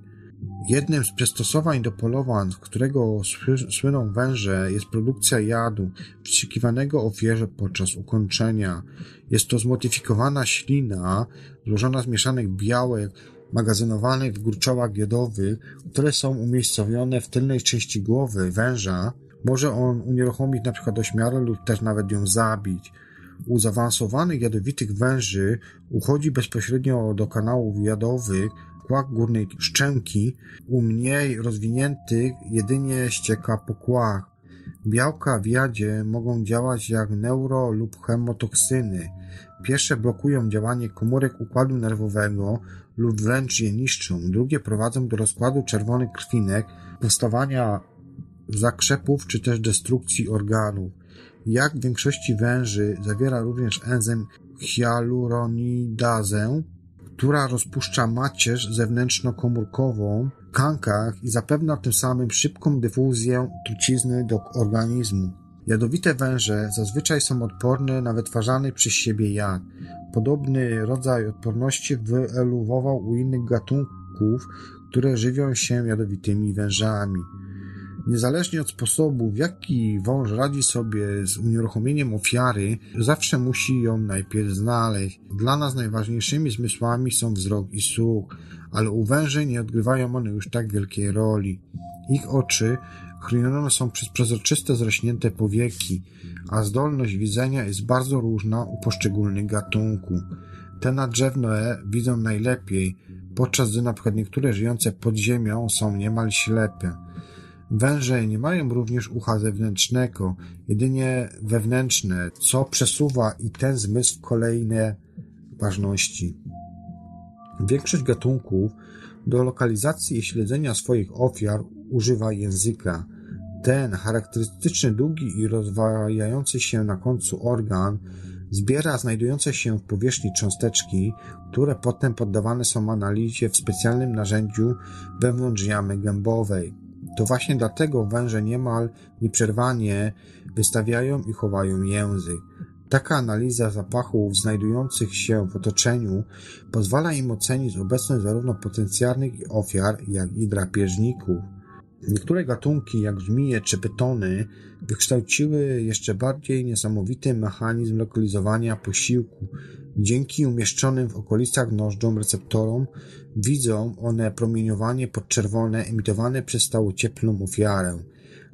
Jednym z przystosowań do polowań, z którego sły- słyną węże, jest produkcja jadu, wstrzykiwanego ofierze podczas ukończenia. Jest to zmodyfikowana ślina, złożona z mieszanek białek, magazynowanych w gruczołach jodowych, które są umiejscowione w tylnej części głowy węża. Może on unieruchomić przykład ośmiorę lub też nawet ją zabić. U zaawansowanych jadowitych węży uchodzi bezpośrednio do kanałów jadowych kłak górnej szczęki, u mniej rozwiniętych jedynie ścieka po kłach. Białka w jadzie mogą działać jak neuro lub chemotoksyny. Pierwsze blokują działanie komórek układu nerwowego lub wręcz je niszczą. Drugie prowadzą do rozkładu czerwonych krwinek, powstawania zakrzepów czy też destrukcji organów. Jak w większości węży zawiera również enzym hialuronidazę, która rozpuszcza macierz zewnętrznokomórkową w kankach i zapewnia tym samym szybką dyfuzję trucizny do organizmu. Jadowite węże zazwyczaj są odporne na wytwarzany przez siebie jad. Podobny rodzaj odporności wyewoluował u innych gatunków, które żywią się jadowitymi wężami. Niezależnie od sposobu, w jaki wąż radzi sobie z unieruchomieniem ofiary, zawsze musi ją najpierw znaleźć. Dla nas najważniejszymi zmysłami są wzrok i słuch, ale u węży nie odgrywają one już tak wielkiej roli. Ich oczy chronione są przez przezroczyste, zrośnięte powieki, a zdolność widzenia jest bardzo różna u poszczególnych gatunków. Te nadrzewne widzą najlepiej, podczas gdy na przykład niektóre żyjące pod ziemią są niemal ślepe. Węże nie mają również ucha zewnętrznego, jedynie wewnętrzne, co przesuwa i ten zmysł w kolejne ważności. Większość gatunków do lokalizacji i śledzenia swoich ofiar używa języka. Ten charakterystyczny, długi i rozwijający się na końcu organ zbiera znajdujące się w powierzchni cząsteczki, które potem poddawane są analizie w specjalnym narzędziu wewnątrz jamy gębowej. To właśnie dlatego węże niemal nieprzerwanie wystawiają i chowają język. Taka analiza zapachów znajdujących się w otoczeniu pozwala im ocenić obecność zarówno potencjalnych ofiar, jak i drapieżników. Niektóre gatunki, jak żmije czy pytony, wykształciły jeszcze bardziej niesamowity mechanizm lokalizowania posiłku. Dzięki umieszczonym w okolicach nożdżom receptorom widzą one promieniowanie podczerwone emitowane przez stałocieplną ofiarę.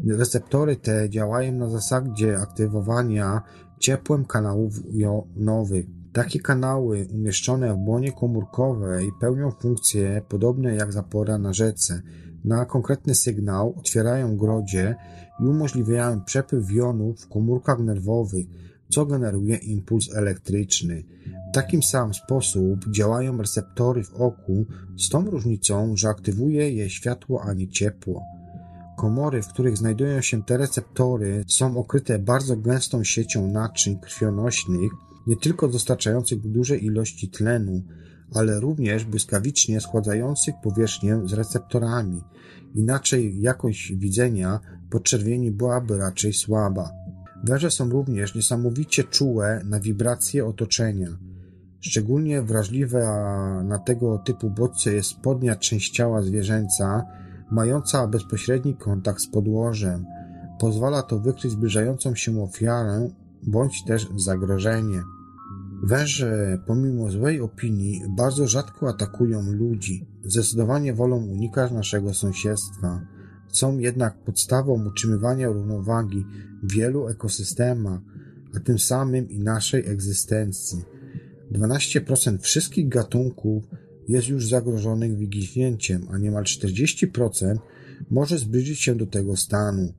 Receptory te działają na zasadzie aktywowania ciepłem kanałów jonowych. Takie kanały umieszczone w błonie komórkowej pełnią funkcje podobne jak zapora na rzece. Na konkretny sygnał otwierają grodzie i umożliwiają przepływ jonów w komórkach nerwowych, co generuje impuls elektryczny. W takim sam sposób działają receptory w oku, z tą różnicą, że aktywuje je światło, a nie ciepło. Komory, w których znajdują się te receptory, są okryte bardzo gęstą siecią naczyń krwionośnych, nie tylko dostarczających duże ilości tlenu, ale również błyskawicznie schładzających powierzchnię z receptorami. Inaczej jakość widzenia podczerwieni byłaby raczej słaba. Węże są również niesamowicie czułe na wibracje otoczenia. Szczególnie wrażliwa na tego typu bodźce jest spodnia część ciała zwierzęca, mająca bezpośredni kontakt z podłożem. Pozwala to wykryć zbliżającą się ofiarę bądź też zagrożenie. Węże, pomimo złej opinii, bardzo rzadko atakują ludzi. Zdecydowanie wolą unikać naszego sąsiedztwa. Są jednak podstawą utrzymywania równowagi w wielu ekosystemach, a tym samym i naszej egzystencji. 12% wszystkich gatunków jest już zagrożonych wyginięciem, a niemal 40% może zbliżyć się do tego stanu.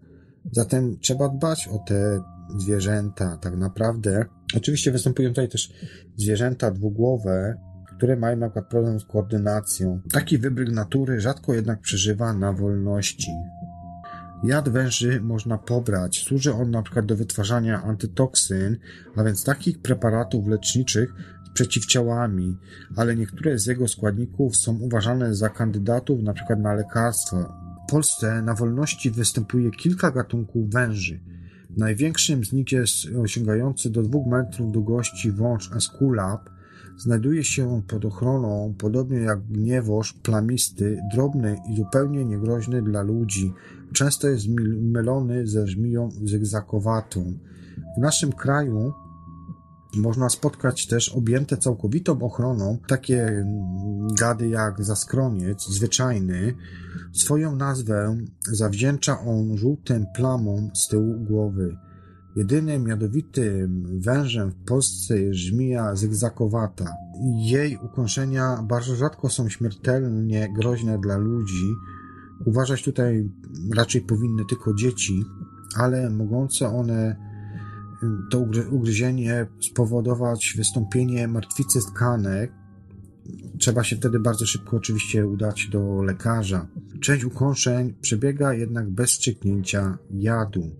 Zatem trzeba dbać o te zwierzęta, tak naprawdę. Oczywiście występują tutaj też zwierzęta dwugłowe, które mają na przykład problem z koordynacją. Taki wybryk natury rzadko jednak przeżywa na wolności. Jad węży można pobrać. Służy on na przykład do wytwarzania antytoksyn, a więc takich preparatów leczniczych z przeciwciałami, ale niektóre z jego składników są uważane za kandydatów na przykład na lekarstwo. W Polsce na wolności występuje kilka gatunków węży. Największym z nich jest osiągający do 2 metrów długości wąż Esculap. Znajduje się pod ochroną, podobnie jak gniewoż plamisty, drobny i zupełnie niegroźny dla ludzi. Często jest mylony ze żmiją zygzakowatą. W naszym kraju można spotkać też objęte całkowitą ochroną takie mm, gady jak zaskroniec zwyczajny. Swoją nazwę zawdzięcza on żółtym plamom z tyłu głowy. Jedynym jadowitym wężem w Polsce jest żmija zygzakowata. Jej ukąszenia bardzo rzadko są śmiertelnie groźne dla ludzi. Uważać tutaj raczej powinny tylko dzieci, ale mogące one to ugry- ugryzienie spowodować wystąpienie martwicy tkanek. Trzeba się wtedy bardzo szybko oczywiście udać do lekarza. Część ukąszeń przebiega jednak bez strzyknięcia jadu.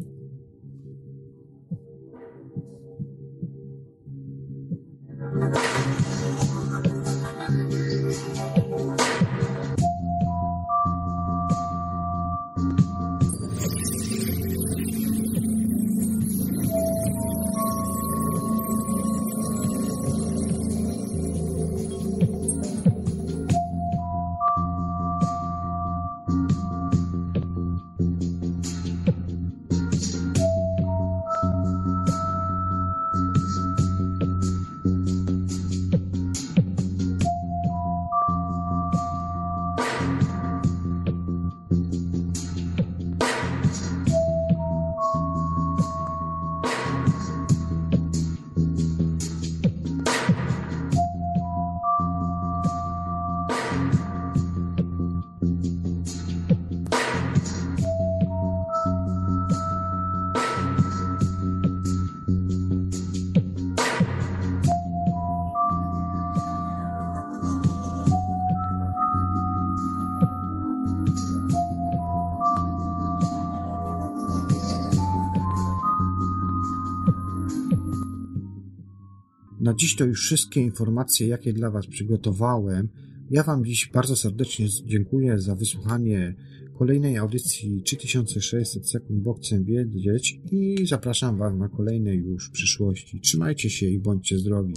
Na dziś to już wszystkie informacje, jakie dla Was przygotowałem. Ja Wam dziś bardzo serdecznie dziękuję za wysłuchanie kolejnej audycji 3600 sekund bo chcę wiedzieć i zapraszam Was na kolejne już w przyszłości. Trzymajcie się i bądźcie zdrowi.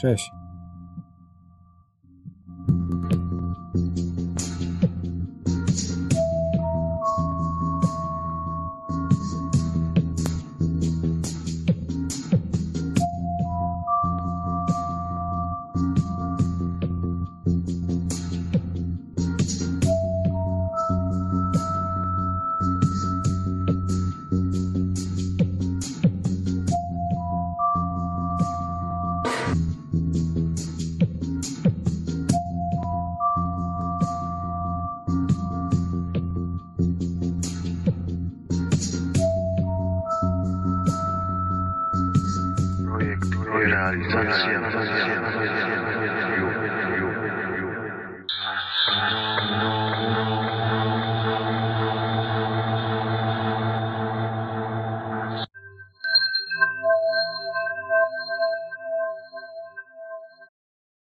Cześć.